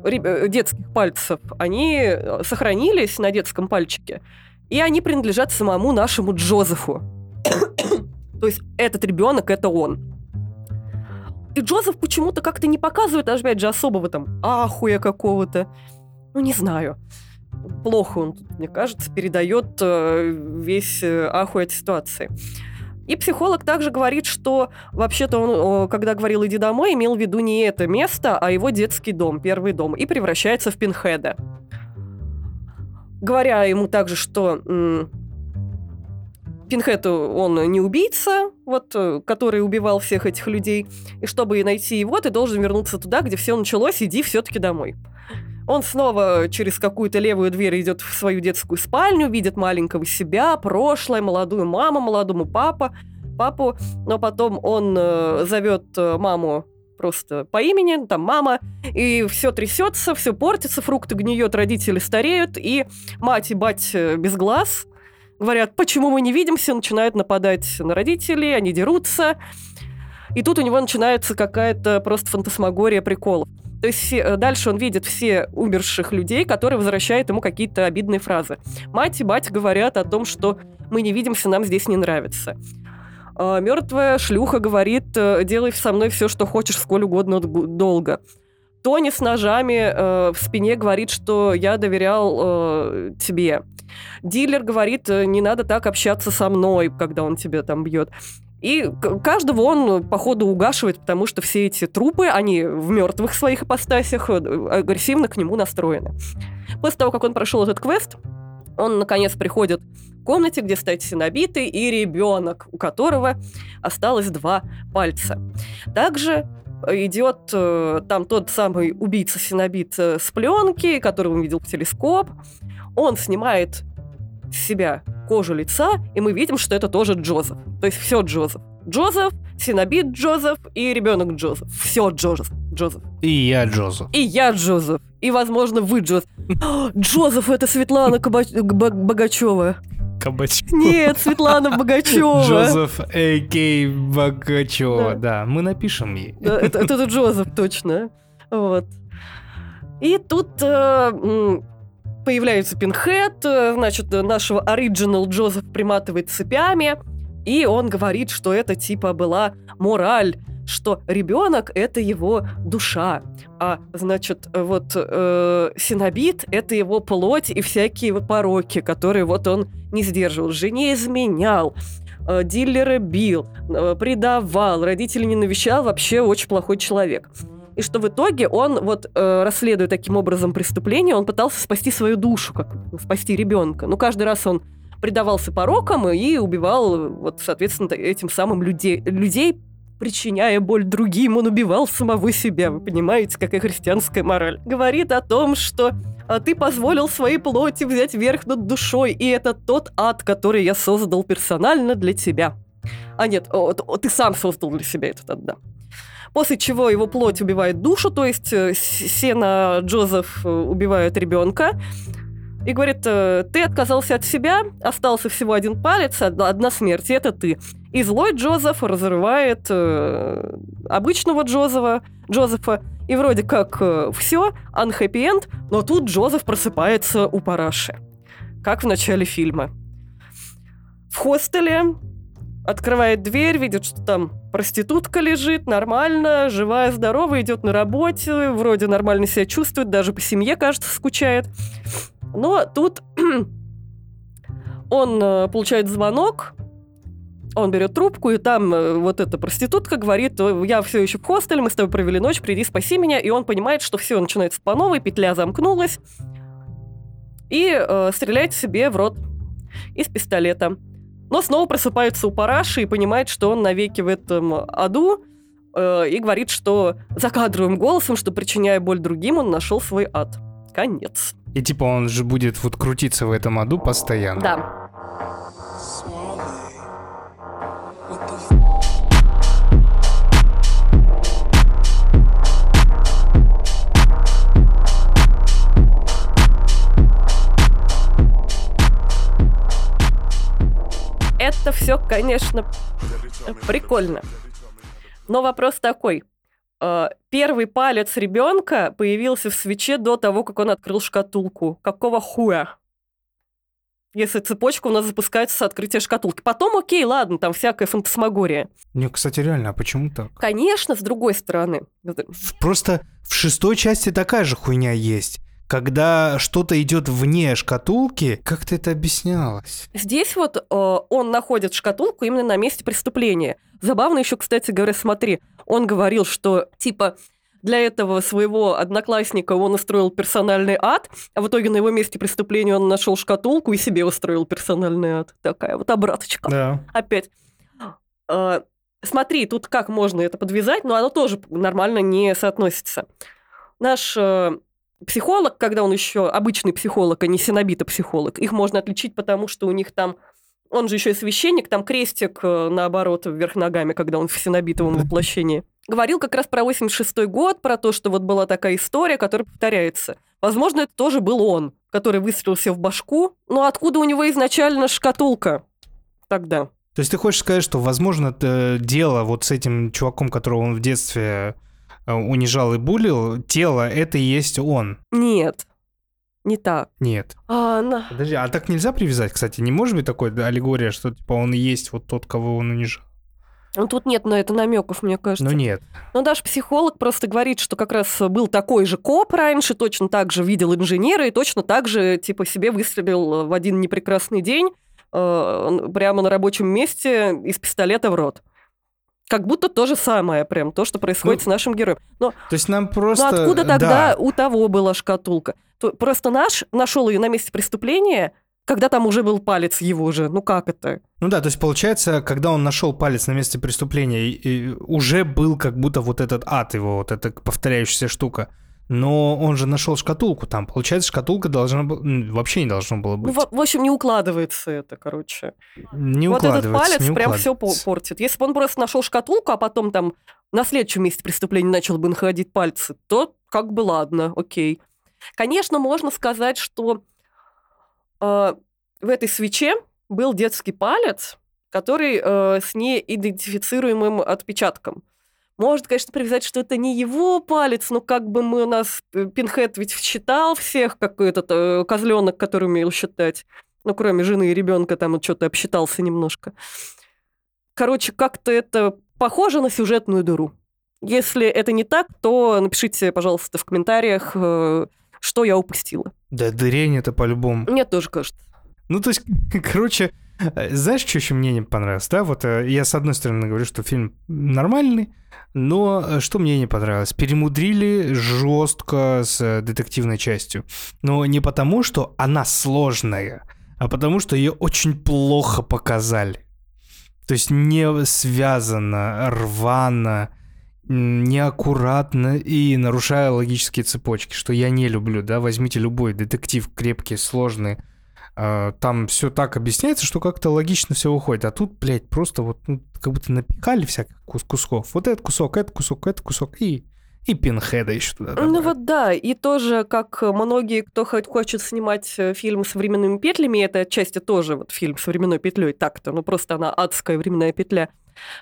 э, детских пальцев, они э, сохранились на детском пальчике, и они принадлежат самому нашему Джозефу. То есть этот ребенок это он. И Джозеф почему-то как-то не показывает, опять же, особого там ахуя какого-то. Ну, не знаю. Плохо он, мне кажется, передает э, весь э, ахуй от ситуации. И психолог также говорит, что вообще-то он, когда говорил «иди домой», имел в виду не это место, а его детский дом, первый дом, и превращается в Пинхеда. Говоря ему также, что м, Пинхед, он не убийца, вот, э, который убивал всех этих людей, и чтобы найти его, ты должен вернуться туда, где все началось, иди все-таки домой. Он снова через какую-то левую дверь идет в свою детскую спальню, видит маленького себя, прошлое, молодую маму, молодому папа, папу, но потом он э, зовет э, маму просто по имени, там мама, и все трясется, все портится, фрукты гниют, родители стареют, и мать и бать э, без глаз говорят, почему мы не видимся, начинают нападать на родителей, они дерутся, и тут у него начинается какая-то просто фантасмагория приколов. То есть все- э, дальше он видит все умерших людей, которые возвращают ему какие-то обидные фразы. Мать и батя говорят о том, что мы не видимся, нам здесь не нравится. Мертвая шлюха говорит, э, делай со мной все, что хочешь, сколь угодно долго. Тони с ножами э, в спине говорит, что я доверял э, тебе. Дилер говорит, э, не надо так общаться со мной, когда он тебя там бьет. И каждого он, походу, угашивает, потому что все эти трупы, они в мертвых своих ипостасях э, агрессивно к нему настроены. После того, как он прошел этот квест, он, наконец, приходит в комнате, где стоит синобитый и ребенок, у которого осталось два пальца. Также идет э, там тот самый убийца синобит э, с пленки, которого он видел в телескоп. Он снимает с себя кожу лица, и мы видим, что это тоже Джозеф. То есть все Джозеф. Джозеф, синобит Джозеф и ребенок Джозеф. Все Джозеф. Джозеф. И я Джозеф. И я Джозеф. И, возможно, вы Джозеф. Джозеф это Светлана Каба- Ба- Богачева. Кабачок. Нет, Светлана Богачева. Джозеф А.К. Богачева. Да. Да, мы напишем ей. Это, это, это Джозеф, точно. Вот. И тут э, появляется Пинхед, э, значит, нашего оригинал Джозеф приматывает цепями, и он говорит, что это типа была мораль, что ребенок это его душа, а значит вот э, синобит это его плоть и всякие вот пороки, которые вот он не сдерживал, жене изменял, э, дилера бил, э, предавал, родителей не навещал, вообще очень плохой человек. И что в итоге он, вот э, расследуя таким образом преступление, он пытался спасти свою душу, как спасти ребенка. Ну, каждый раз он предавался порокам и убивал, вот, соответственно, этим самым людей, людей, причиняя боль другим, он убивал самого себя. Вы понимаете, какая христианская мораль. Говорит о том, что а, ты позволил своей плоти взять верх над душой, и это тот ад, который я создал персонально для тебя. А нет, о, о, ты сам создал для себя этот ад, да. После чего его плоть убивает душу, то есть э, Сена Джозеф э, убивает ребенка. И говорит, э, ты отказался от себя, остался всего один палец, од- одна смерть, и это ты. И злой Джозеф разрывает э, обычного Джозефа, Джозефа, и вроде как все, unhappy end, но тут Джозеф просыпается у параши, как в начале фильма. В хостеле открывает дверь, видит, что там проститутка лежит, нормально, живая, здоровая, идет на работе, вроде нормально себя чувствует, даже по семье, кажется, скучает. Но тут он э, получает звонок, он берет трубку, и там э, вот эта проститутка говорит, «Ой, я все еще в хостеле, мы с тобой провели ночь, приди, спаси меня. И он понимает, что все начинается по новой, петля замкнулась, и э, стреляет себе в рот. из пистолета. Но снова просыпается у параши и понимает, что он навеки в этом аду, э, и говорит, что закадровым голосом, что причиняя боль другим, он нашел свой ад. Конец. И типа он же будет вот крутиться в этом аду постоянно. Да. Это все, конечно, прикольно. Но вопрос такой. Э, Первый палец ребенка появился в свече до того, как он открыл шкатулку. Какого хуя? Если цепочка у нас запускается с открытия шкатулки. Потом, окей, ладно, там всякая фантасмагория. Не, кстати, реально, а почему так? Конечно, с другой стороны. Просто в шестой части такая же хуйня есть. Когда что-то идет вне шкатулки, как-то это объяснялось. Здесь вот э, он находит шкатулку именно на месте преступления. Забавно еще, кстати говоря, смотри, он говорил, что типа для этого своего одноклассника он устроил персональный ад, а в итоге на его месте преступления он нашел шкатулку и себе устроил персональный ад. Такая вот обраточка. Да. Опять. Э, смотри, тут как можно это подвязать, но оно тоже нормально не соотносится. Наш э, психолог, когда он еще обычный психолог, а не синобита-психолог, их можно отличить, потому что у них там, он же еще и священник, там крестик э, наоборот вверх ногами, когда он в синобитовом воплощении. Говорил как раз про 86 год, про то, что вот была такая история, которая повторяется. Возможно, это тоже был он, который выстрелил себе в башку. Но откуда у него изначально шкатулка тогда? То есть ты хочешь сказать, что, возможно, это дело вот с этим чуваком, которого он в детстве унижал и булил, тело это и есть он. Нет, не так. Нет. А, на- Подожди, а так нельзя привязать, кстати? Не может быть такой аллегория, что типа он и есть вот тот, кого он унижал? Ну, тут нет на это намеков, мне кажется. Но нет. Но даже психолог просто говорит, что как раз был такой же коп раньше, точно так же видел инженера и точно так же, типа, себе выстрелил в один непрекрасный день э, прямо на рабочем месте из пистолета в рот. Как будто то же самое, прям то, что происходит Ну, с нашим героем. Но, То есть нам просто... но откуда да. тогда у того была шкатулка? То- просто наш нашел ее на месте преступления, когда там уже был палец его же. Ну как это? Ну да, то есть получается, когда он нашел палец на месте преступления, и- и уже был как будто вот этот ад его, вот эта повторяющаяся штука. Но он же нашел шкатулку там. Получается, шкатулка должна была... Вообще не должно было Ну, быть. в, в общем, не укладывается это, короче. Не вот этот укладывается, палец не прям все портит. Если бы он просто нашел шкатулку, а потом там на следующем месте преступления начал бы находить пальцы, то как бы ладно, окей. Конечно, можно сказать, что э, в этой свече был детский палец, который э, с неидентифицируемым отпечатком. Можно, конечно, привязать, что это не его палец, но как бы мы у нас э, Пинхед ведь считал всех, как этот э, козленок, который умел считать. Ну, кроме жены и ребенка, там он что-то обсчитался немножко. Короче, как-то это похоже на сюжетную дыру. Если это не так, то напишите, пожалуйста, в комментариях, э, что я упустила. Да дырень это по-любому. Мне тоже кажется. Ну, то есть, короче, э, знаешь, что еще мне не понравилось, да? Вот э, я, с одной стороны, говорю, что фильм нормальный, но э, что мне не понравилось? Перемудрили жестко с детективной частью. Но не потому, что она сложная, а потому, что ее очень плохо показали. То есть не связано, рвано, неаккуратно и нарушая логические цепочки, что я не люблю, да, возьмите любой детектив крепкий, сложный, там все так объясняется, что как-то логично все уходит. А тут, блядь, просто вот ну, как будто напихали всяких кус- кусков. Вот этот кусок, этот кусок, этот кусок и, и пинхеда еще туда Ну добавили. вот да, и тоже, как многие, кто хоть хочет снимать э, фильмы с временными петлями, это отчасти тоже вот фильм с временной петлей так-то, ну просто она адская временная петля,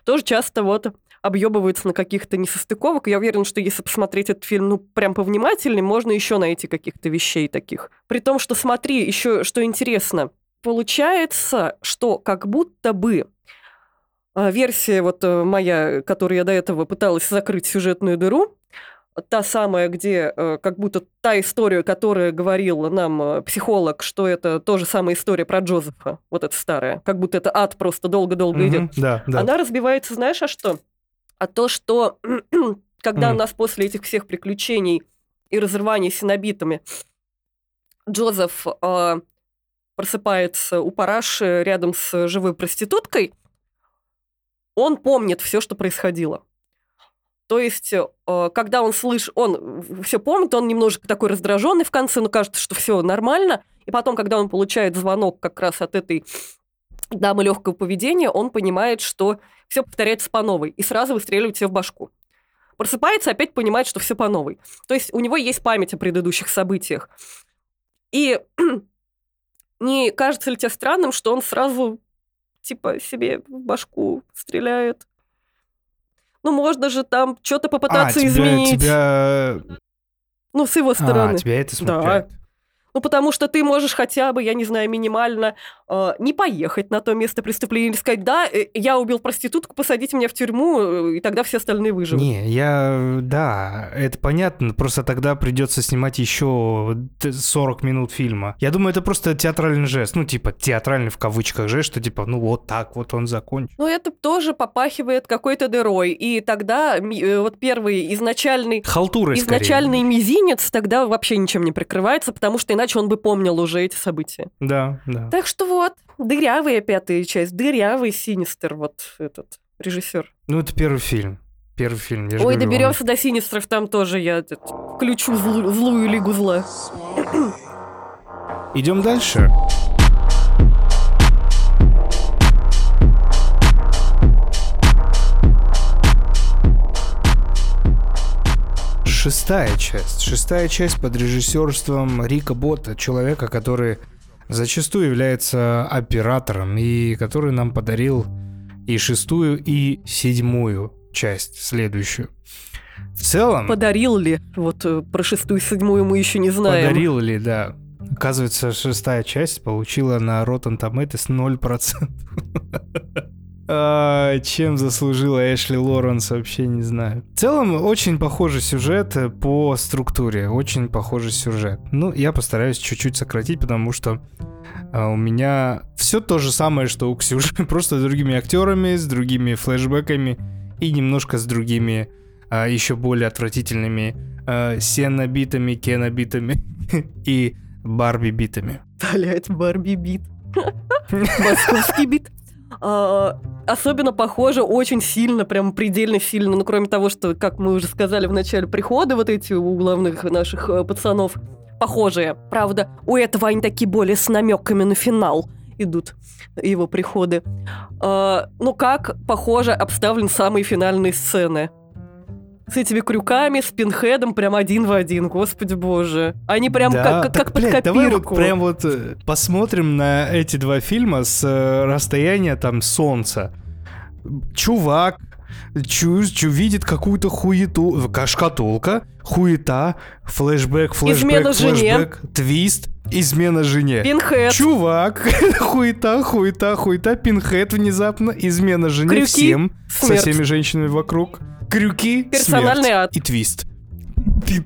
тоже часто вот объебываются на каких-то несостыковок. Я уверена, что если посмотреть этот фильм, ну, прям повнимательнее, можно еще найти каких-то вещей таких. При том, что смотри, еще что интересно, получается, что как будто бы а, версия вот э, моя, которую я до этого пыталась закрыть сюжетную дыру, та самая, где э, как будто та история, которая говорил нам э, психолог, что это тоже самая история про Джозефа, вот эта старая, как будто это ад просто долго-долго Мгм, идет. Да, да. Она разбивается, знаешь, а что? А то, что когда у нас после этих всех приключений и разрываний с синобитами Джозеф а, просыпается у параши рядом с живой проституткой, он помнит все, что происходило. То есть, э, когда он слышит, он все помнит, он немножко такой раздраженный в конце, но кажется, что все нормально. И потом, когда он получает звонок как раз от этой дамы легкого поведения, он понимает, что все повторяется по новой, и сразу выстреливает себе в башку. Просыпается, опять понимает, что все по новой. То есть у него есть память о предыдущих событиях. И не кажется ли тебе странным, что он сразу типа себе в башку стреляет? Ну, можно же там что-то попытаться а, тебя, изменить. Тебя... Ну, с его стороны. А, тебя это смущает. Да. Ну, потому что ты можешь хотя бы, я не знаю, минимально э, не поехать на то место преступления или сказать, да, э, я убил проститутку, посадите меня в тюрьму, э, и тогда все остальные выживут. Не, я, да, это понятно, просто тогда придется снимать еще 40 минут фильма. Я думаю, это просто театральный жест, ну, типа, театральный в кавычках жест, что, типа, ну, вот так вот он закончил. Ну, это тоже попахивает какой-то дырой, и тогда э, вот первый изначальный... Халтурой, Изначальный скорее. мизинец тогда вообще ничем не прикрывается, потому что иначе он бы помнил уже эти события. Да, да. Так что вот, дырявая пятая часть, дырявый Синистер, вот этот режиссер. Ну, это первый фильм. Первый фильм. Я Ой, доберемся он... до Синистров, там тоже я этот, включу злу, злую лигу зла. Идем дальше. Шестая часть. Шестая часть под режиссерством Рика Бота, человека, который зачастую является оператором и который нам подарил и шестую, и седьмую часть, следующую. В целом... Подарил ли? Вот э, про шестую и седьмую мы еще не знаем. Подарил ли, да. Оказывается, шестая часть получила на Rotten Tomatoes 0%. А, чем заслужила Эшли Лоренс, вообще не знаю. В целом, очень похожий сюжет по структуре, очень похожий сюжет. Ну, я постараюсь чуть-чуть сократить, потому что а, у меня все то же самое, что у Ксюши, просто с другими актерами, с другими флешбэками и немножко с другими а, еще более отвратительными а, сенобитами, кенобитами и барби-битами. Блять, барби-бит. Московский бит. А, особенно похоже очень сильно, прям предельно сильно, ну, кроме того, что, как мы уже сказали в начале прихода, вот эти у главных наших э, пацанов похожие. Правда, у этого они такие более с намеками на финал идут его приходы. А, ну, как, похоже, обставлен самые финальные сцены с этими крюками, с пинхедом прям один в один, господи боже. Они прям да, как, как, так, как под блядь, копирку. Давай вот прям вот э, посмотрим на эти два фильма с э, расстояния там солнца. Чувак чу, чу видит какую-то хуету, шкатулка, хуета, флешбэк, флешбэк, Измена флешбэк, жене. твист, измена жене. Пинхед. Чувак, хуета, хуета, хуета, пинхед внезапно, измена жене Крюки, всем, смерть. со всеми женщинами вокруг. Крюки, Персональный смерть ад. и твист.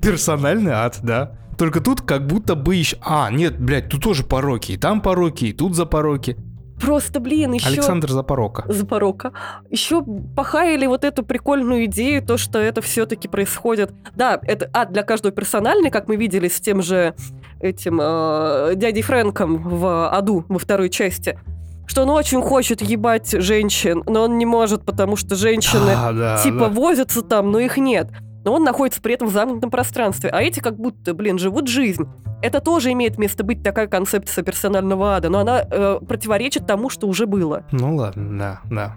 Персональный ад, да. Только тут как будто бы еще... А, нет, блядь, тут тоже пороки. И там пороки, и тут за пороки. Просто, блин, еще... Александр Запорока. Запорока. Еще похаяли вот эту прикольную идею, то, что это все-таки происходит. Да, это ад для каждого персональный, как мы видели с тем же этим э, дядей Фрэнком в аду во второй части. Что он очень хочет ебать женщин, но он не может, потому что женщины А, да, типа да. возятся там, но их нет. Но он находится при этом в замкнутом пространстве. А эти как будто, блин, живут жизнь. Это тоже имеет место быть такая концепция персонального ада, но она э, противоречит тому, что уже было. Ну ладно, да, да.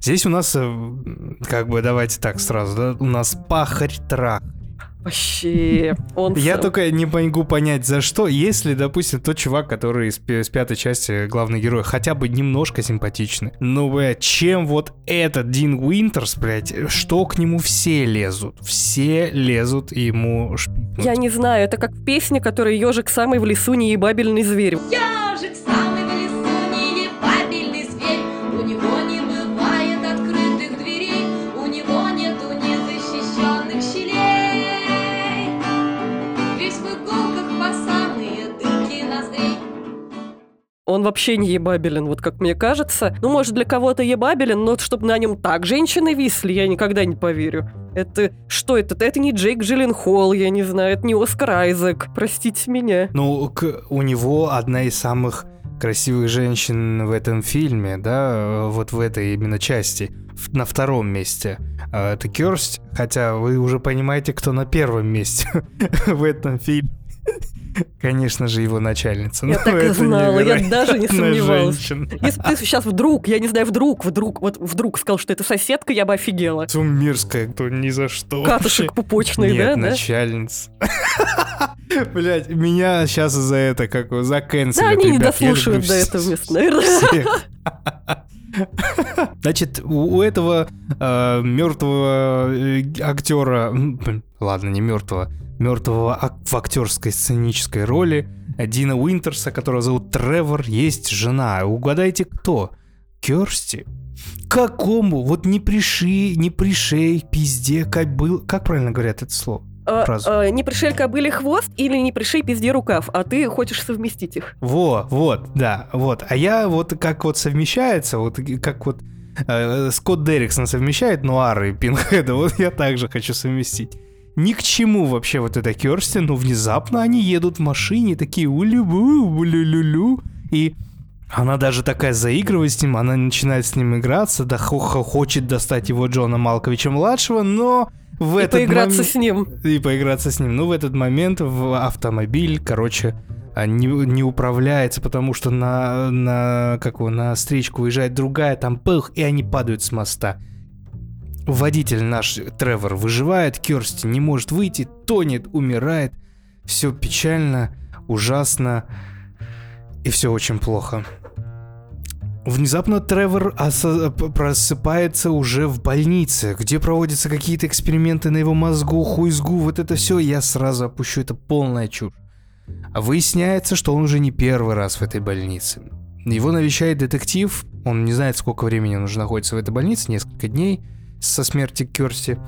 Здесь у нас, э, как бы, давайте так сразу, да, у нас пахарь-трах. Вообще, он... Я сам- только не могу понять, за что, если, допустим, тот чувак, который из, из пятой части главный герой, хотя бы немножко симпатичный. Ну, блядь, чем вот этот Дин Уинтерс, блядь, что к нему все лезут? Все лезут ему шпикнуть. Я не знаю, это как в песне, которая ежик самый в лесу неебабельный зверь. Ежик он вообще не ебабелен, вот как мне кажется. Ну, может, для кого-то ебабелен, но чтобы на нем так женщины висли, я никогда не поверю. Это что это? Это не Джейк Джилленхол, я не знаю, это не Оскар Айзек. Простите меня. Ну, к- у него одна из самых красивых женщин в этом фильме, да, вот в этой именно части, на втором месте. А, Это Кёрсть, хотя вы уже понимаете, кто на первом месте в этом фильме. Конечно же, его начальница. Я Ну, так и знала, я даже не сомневалась. Если бы ты сейчас вдруг, я не знаю, вдруг, вдруг, вот вдруг сказал, что это соседка, я бы офигела. Сумерская, кто ни за что. Катушек пупочный, Нет, да, да? начальница. Блять, меня сейчас за это как его, заканцелят, Да, они не дослушают до этого места, наверное. Значит, у, этого мертвого актера, м, блин, ладно, не мертвого, мертвого в актерской сценической роли Дина Уинтерса, которого зовут Тревор, есть жена. Угадайте, кто? Керсти. Какому? Вот не приши, не пришей, пизде, как был... Как правильно говорят это слово? А, Фразу. а, Не пришей кобыле хвост или не пришей пизде рукав, а ты хочешь совместить их. Во, вот, да, вот. А я вот как вот совмещается, вот как вот э, Скотт Дерриксон совмещает Нуара и Пинхеда, вот я также хочу совместить. Ни к чему вообще вот это Керсти, но внезапно они едут в машине, такие улю-бу, улю-лю-лю, и она даже такая заигрывает с ним, она начинает с ним играться, да хо- хо- хочет достать его Джона Малковича-младшего, но в И этот поиграться момент- с ним. и поиграться с ним. Ну, в этот момент в автомобиль, короче, а, не, не управляется, потому что на, на, как его, на встречку выезжает другая, там пых, и они падают с моста. Водитель наш, Тревор, выживает, Керсти не может выйти, тонет, умирает. Все печально, ужасно, и все очень плохо. Внезапно Тревор просыпается уже в больнице, где проводятся какие-то эксперименты на его мозгу, хуйзгу, вот это все, я сразу опущу, это полная чушь. А выясняется, что он уже не первый раз в этой больнице. Его навещает детектив, он не знает, сколько времени он уже находится в этой больнице, несколько дней со смерти Керсти.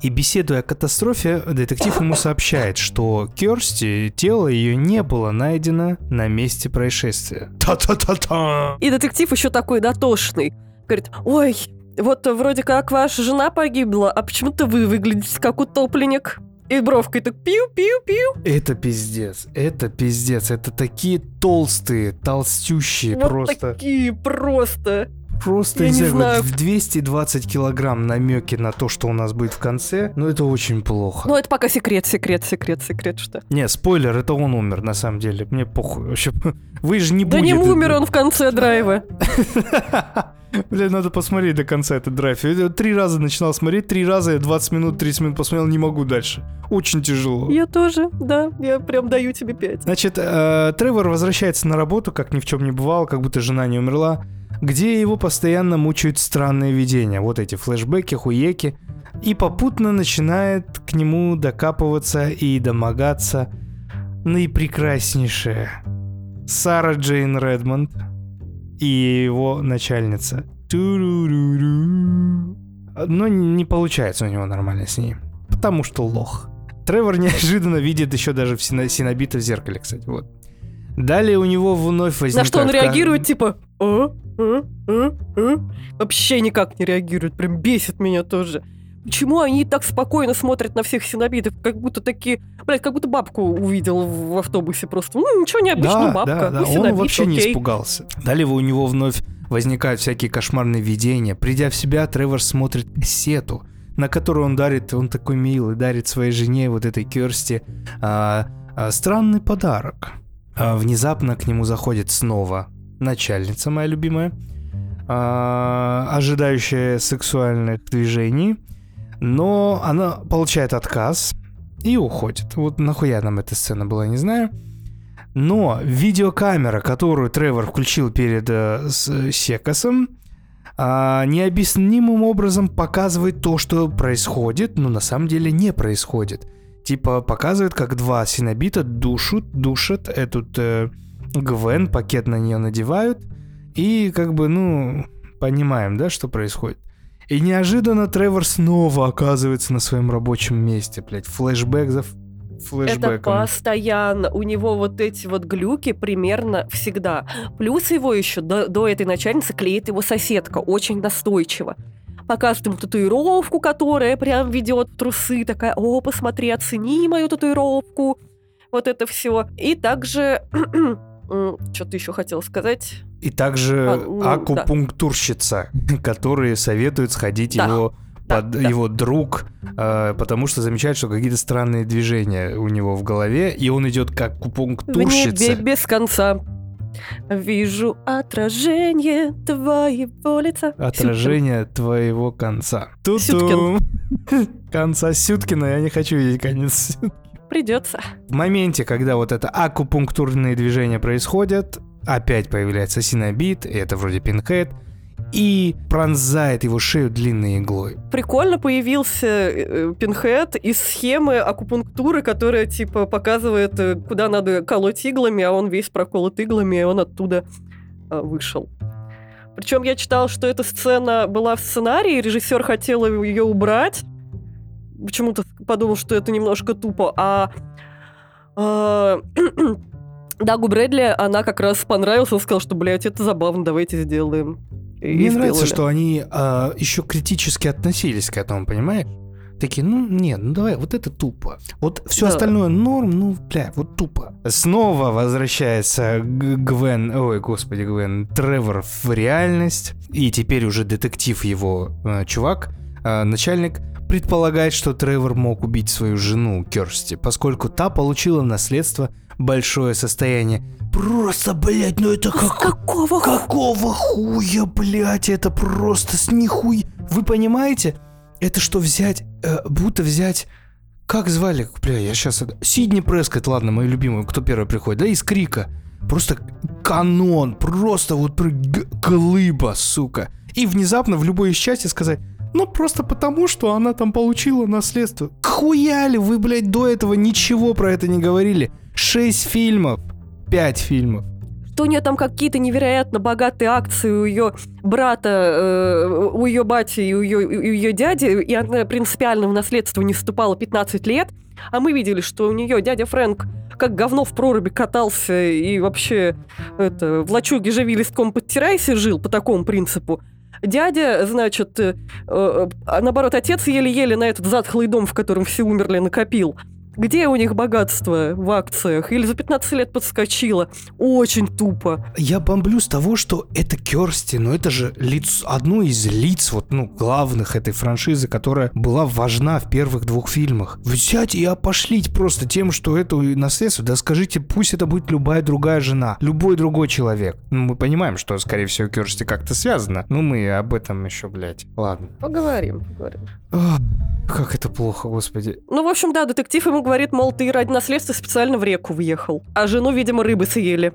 И беседуя о катастрофе, детектив ему сообщает, что Керсти, тело ее не было найдено на месте происшествия. Та-та-та-та! И детектив еще такой дотошный. Говорит, ой, вот вроде как ваша жена погибла, а почему-то вы выглядите как утопленник. И бровкой так пиу-пиу-пиу. Это пиздец, это пиздец, это такие толстые, толстющие, Вот просто, такие просто. Просто, я не знаю, знаю. в 220 килограмм намеки на то, что у нас будет в конце, но это очень плохо. Ну, это пока секрет, секрет, секрет, секрет, что. Не, спойлер, это он умер, на самом деле, мне похуй вообще. Вы же не Да будете... не умер он в конце драйва. Бля, надо посмотреть до конца этот драйв. Я три раза начинал смотреть, три раза я 20 минут, 30 минут посмотрел, не могу дальше. Очень тяжело. Я тоже, да, я прям даю тебе пять. Значит, э, Тревор возвращается на работу, как ни в чем не бывало, как будто жена не умерла, где его постоянно мучают странные видения, вот эти флешбеки, хуеки, и попутно начинает к нему докапываться и домогаться наипрекраснейшая Сара Джейн Редмонд и его начальница. Но не получается у него нормально с ней, потому что лох. Тревор неожиданно видит еще даже в сино- синобита в зеркале, кстати, вот. Далее у него вновь возникает... На что он реагирует, типа, «А? А? А? А?» вообще никак не реагирует, прям бесит меня тоже. Почему они так спокойно смотрят на всех синобитов, как будто такие, блядь, как будто бабку увидел в автобусе просто. Ну, ничего необычного, Да, бабка. да, да, ну, он синобит, вообще не окей. испугался. Далее у него вновь возникают всякие кошмарные видения. Придя в себя, Тревор смотрит кассету, на которую он дарит, он такой милый, дарит своей жене, вот этой Керсти, а, а, странный подарок. А, внезапно к нему заходит снова начальница моя любимая, а, ожидающая сексуальных движений, но она получает отказ и уходит. Вот нахуя нам эта сцена была, не знаю. Но видеокамера, которую Тревор включил перед э, с- Секасом, а, необъяснимым образом показывает то, что происходит, но на самом деле не происходит. Типа показывает, как два синобита душат, душат эту э, Гвен, пакет на нее надевают, и как бы, ну, понимаем, да, что происходит. И неожиданно Тревор снова оказывается на своем рабочем месте, блядь, флешбэк за... ф- Это постоянно. У него вот эти вот глюки примерно всегда. Плюс его еще до, до этой начальницы клеит его соседка. Очень настойчиво. Показывает ему татуировку, которая прям ведет в трусы. Такая, о, посмотри, оцени мою татуировку. Вот это все. И также... Что-то еще хотел сказать. И также А, ну, да. акупунктурщица, которые советуют сходить Да. его Да, под да. его друг, э, потому что замечает, что какие-то странные движения у него в голове, и он идет как В небе без конца. Вижу отражение твоего лица. Отражение твоего конца. Ту-ту. Сюткин. Конца Сюткина, я не хочу видеть конец. Сюткин. Придется. В моменте, когда вот это акупунктурные движения происходят, опять появляется синобит, и это вроде пинхед, и пронзает его шею длинной иглой. Прикольно появился э, пинхед из схемы акупунктуры, которая типа показывает, э, куда надо колоть иглами, а он весь проколот иглами, и он оттуда э, вышел. Причем я читала, что эта сцена была в сценарии, режиссер хотел ее убрать. Почему-то подумал, что это немножко тупо. А э, Дагу Брэдли она как раз понравилась, он сказал, что, блядь, это забавно, давайте сделаем. И Мне нравится, сделали. что они а, еще критически относились к этому, понимаешь? Такие, ну, нет, ну давай, вот это тупо. Вот все Да. остальное норм, ну, бля, вот тупо. Снова возвращается Гвен, ой, господи, Гвен, Тревор в реальность. И теперь уже детектив его э, чувак, э, начальник, предполагает, что Тревор мог убить свою жену Керсти, поскольку та получила наследство большое состояние. Просто, блядь, ну это как... Какого Какого хуя, блядь, это просто с нихуй... Вы понимаете? Это что взять, э, будто взять... Как звали? Бля, я сейчас... Сидни Прескотт, ладно, мою любимую, кто первый приходит, да, из Крика. Просто канон, просто вот глыба, сука. И внезапно в любой из части сказать, ну просто потому, что она там получила наследство. Хуя ли вы, блядь, до этого ничего про это не говорили? Шесть фильмов, пять фильмов. что у нее там какие-то невероятно богатые акции у ее брата, э, у ее бати и у ее дяди, и она принципиально в наследство не вступала 15 лет, а мы видели, что у нее дядя Фрэнк как говно в проруби катался и вообще это, в лачуге живи листком подтирайся жил по такому принципу. Дядя, значит, э, э, а наоборот, отец еле-еле на этот затхлый дом, в котором все умерли, накопил. Где у них богатство в акциях? Или за 15 лет подскочило? Очень тупо. Я бомблю с того, что это Керсти, но это же лиц, одно из лиц, вот, ну, главных этой франшизы, которая была важна в первых двух фильмах. Взять и опошлить просто тем, что это наследство, да скажите, пусть это будет любая другая жена, любой другой человек. Ну, мы понимаем, что, скорее всего, Керсти как-то связано, но мы об этом еще, блядь, ладно. Поговорим, поговорим. Как это плохо, господи. Ну, в общем, да, детектив ему говорит, мол, ты ради наследства специально в реку въехал. А жену, видимо, рыбы съели.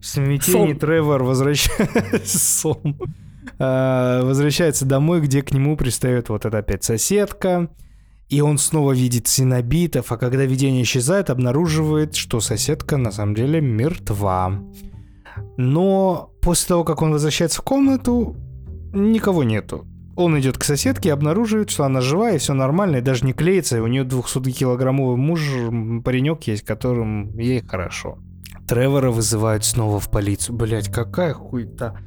Сон. Тревор возвращается... Сон. А, возвращается домой, где к нему пристает вот эта опять соседка. И он снова видит синобитов, а когда видение исчезает, обнаруживает, что соседка на самом деле мертва. Но после того, как он возвращается в комнату, никого нету. Он идет к соседке и обнаруживает, что она жива, и все нормально, и даже не клеится, и у нее 200-килограммовый муж, паренек есть, которым ей хорошо. Тревора вызывают снова в полицию. Блять, какая хуйта.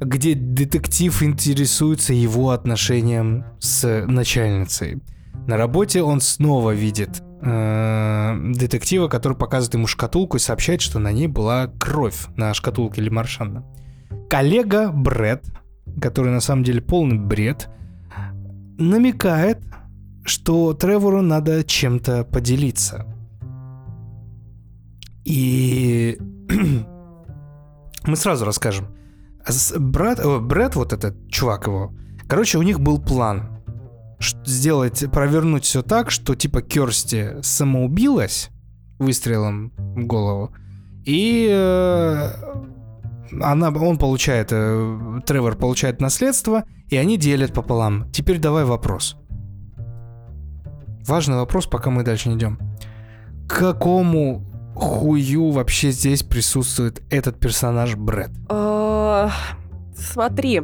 Где детектив интересуется его отношением с начальницей. На работе он снова видит э, детектива, который показывает ему шкатулку и сообщает, что на ней была кровь на шкатулке Лемаршана. Коллега Бред, который на самом деле полный бред, намекает, что Тревору надо чем-то поделиться. И мы сразу расскажем. С- Брат, о, Брэд, вот этот чувак его, короче, у них был план сделать, провернуть все так, что типа Керсти самоубилась выстрелом в голову, и э, она, он получает, э, Тревор получает наследство, и они делят пополам. Теперь давай вопрос. Важный вопрос, пока мы дальше не идем. К какому хую вообще здесь присутствует этот персонаж Брэд? А, Смотри,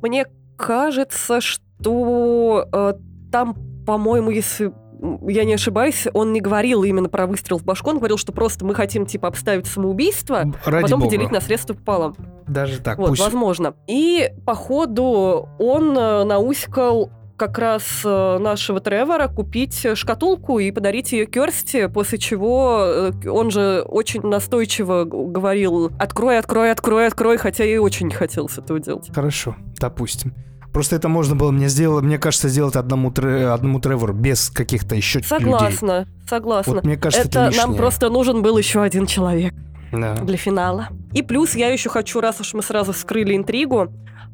мне кажется, что э, там, по-моему, если я не ошибаюсь, он не говорил именно про выстрел в башку, он говорил, что просто мы хотим, типа, обставить самоубийство, Ради потом бога. поделить на средства пополам. Даже так, вот, пусть... возможно. И, походу, он э, науськал как раз э, нашего Тревора купить шкатулку и подарить ее Керсти, после чего э, он же очень настойчиво говорил «открой, открой, открой, открой», хотя и очень не хотелось этого делать. Хорошо, допустим. Просто это можно было мне сделать, мне кажется, сделать одному, Тре- одному Тревору без каких-то еще людей. Согласна, согласна. Вот мне кажется, это, это нам просто нужен был еще один человек Да. для финала. И плюс я еще хочу, раз уж мы сразу вскрыли интригу,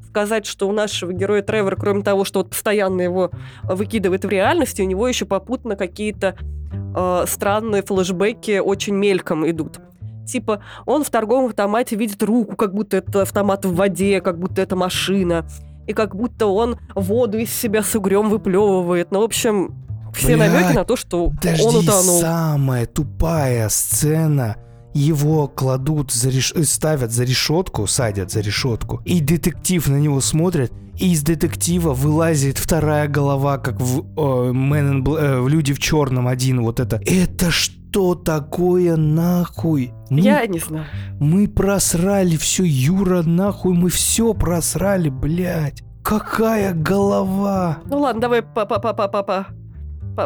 сказать, что у нашего героя Тревора, кроме того, что вот постоянно его выкидывает в реальности, у него еще попутно какие-то э, странные флешбеки очень мельком идут. Типа, он в торговом автомате видит руку, как будто это автомат в воде, как будто это машина, и как будто он воду из себя с угрем выплевывает. Ну, в общем, все Блядь, намеки на то, что Подожди, он утонул. самая тупая сцена. Его кладут, за реш... э, ставят за решетку, садят за решетку, и детектив на него смотрит, и из детектива вылазит вторая голова, как в, э, Man in э, в Люди в черном один, вот это. Это что такое нахуй? Мы, Я не знаю. мы просрали все, Юра, нахуй, мы все просрали, блядь. Какая голова? Ну ладно, давай по по по по по по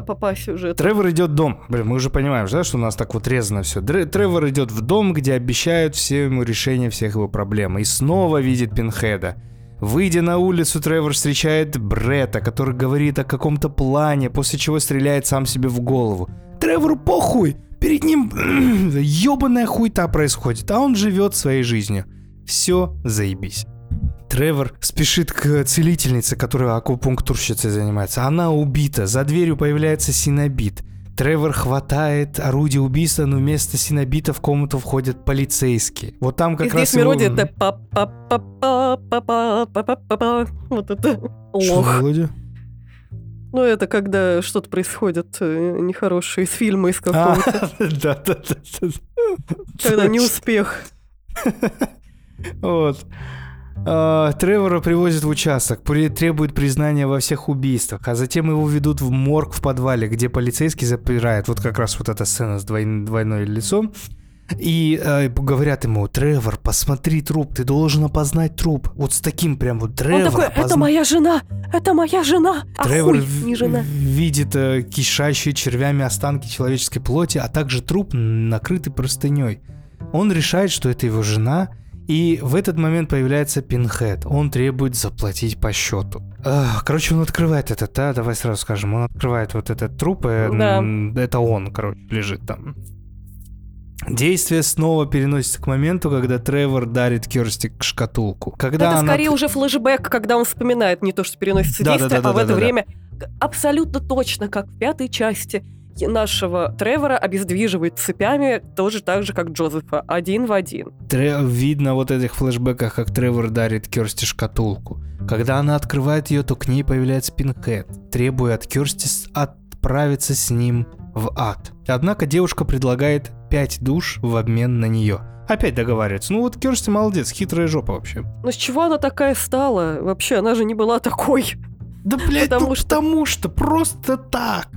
по по сюжету. Тревор идет в дом. Блин, мы уже понимаем, да, что у нас так вот резано все. Тревор идет в дом, где обещают все ему решение всех его проблем. И снова видит Пинхеда. Выйдя на улицу, Тревор встречает Бретта, который говорит о каком-то плане, после чего стреляет сам себе в голову. Тревору похуй! Перед ним ебаная хуйта происходит, а он живет своей жизнью. Все заебись. Тревор спешит к целительнице, которая акупунктурщицей занимается. Она убита. За дверью появляется синобит. Тревор хватает орудие убийства, но вместо синобита в комнату входят полицейские. Вот там как И раз здесь мелодия его... это па па па па па па па па па па Вот это Что, лох. мелодия? Ну, это когда что-то происходит э, нехорошее из фильма из А, какого-то. Да-да-да. Когда не успех. Вот. А, Тревора привозят в участок, при- требует признания во всех убийствах, а затем его ведут в морг в подвале, где полицейский запирает, вот как раз вот эта сцена с двойн- двойной лицом, и э, говорят ему, Тревор, посмотри труп, ты должен опознать труп. Вот с таким прям вот Тревор. Он такой, это опозна- моя жена, это моя жена, а Тревор хуй, не жена. видит э, кишащие червями останки человеческой плоти, а также труп, накрытый простыней. Он решает, что это его жена, и в этот момент появляется Пинхед. Он требует заплатить по счету. Короче, он открывает этот, да, давай сразу скажем, он открывает вот этот труп, и, Да. м, это он, короче, лежит там. Действие снова переносится к моменту, когда Тревор дарит Керсти шкатулку. Когда это она скорее уже флешбэк, когда он вспоминает не то, что переносится Да, да, действие, да, а в да, это да, да. время абсолютно точно, как в пятой части нашего Тревора обездвиживает цепями тоже так же, как Джозефа, один в один. Тре- видно вот этих флешбеках, как Тревор дарит Керсти шкатулку. Когда она открывает ее, то к ней появляется Пинхед, требуя от Керсти отправиться с ним в ад. Однако девушка предлагает пять душ в обмен на нее. Опять договаривается. Ну вот Керсти молодец, хитрая жопа вообще. Но с чего она такая стала? Вообще, она же не была такой. Да, блядь, Потому ну что- потому что просто так.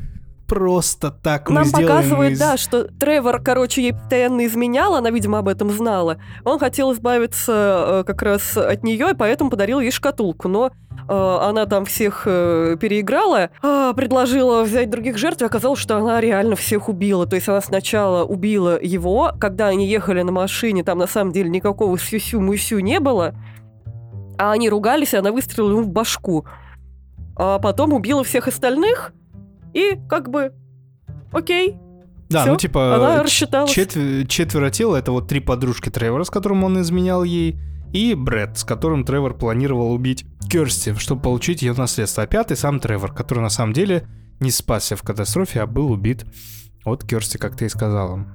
Просто так мы Нам сделаем показывают, из- да, что Тревор, короче, ей постоянно изменял, она, видимо, об этом знала. Он хотел избавиться э, как раз от нее, и поэтому подарил ей шкатулку. Но э, она там всех э, переиграла, а, предложила взять других жертв, и оказалось, что она реально всех убила. То есть она сначала убила его, когда они ехали на машине, там на самом деле никакого сюсю-мусю не было, а они ругались, и она выстрелила ему в башку. А потом убила всех остальных, и как бы, окей, Да, всё, ну типа она рассчиталась. четвер- четверо тела это вот три подружки Тревора, с которым он изменял ей, и Брэд, с которым Тревор планировал убить Керсти, чтобы получить ее наследство. А пятый сам Тревор, который на самом деле не спасся в катастрофе, а был убит от Керсти, как ты и сказала.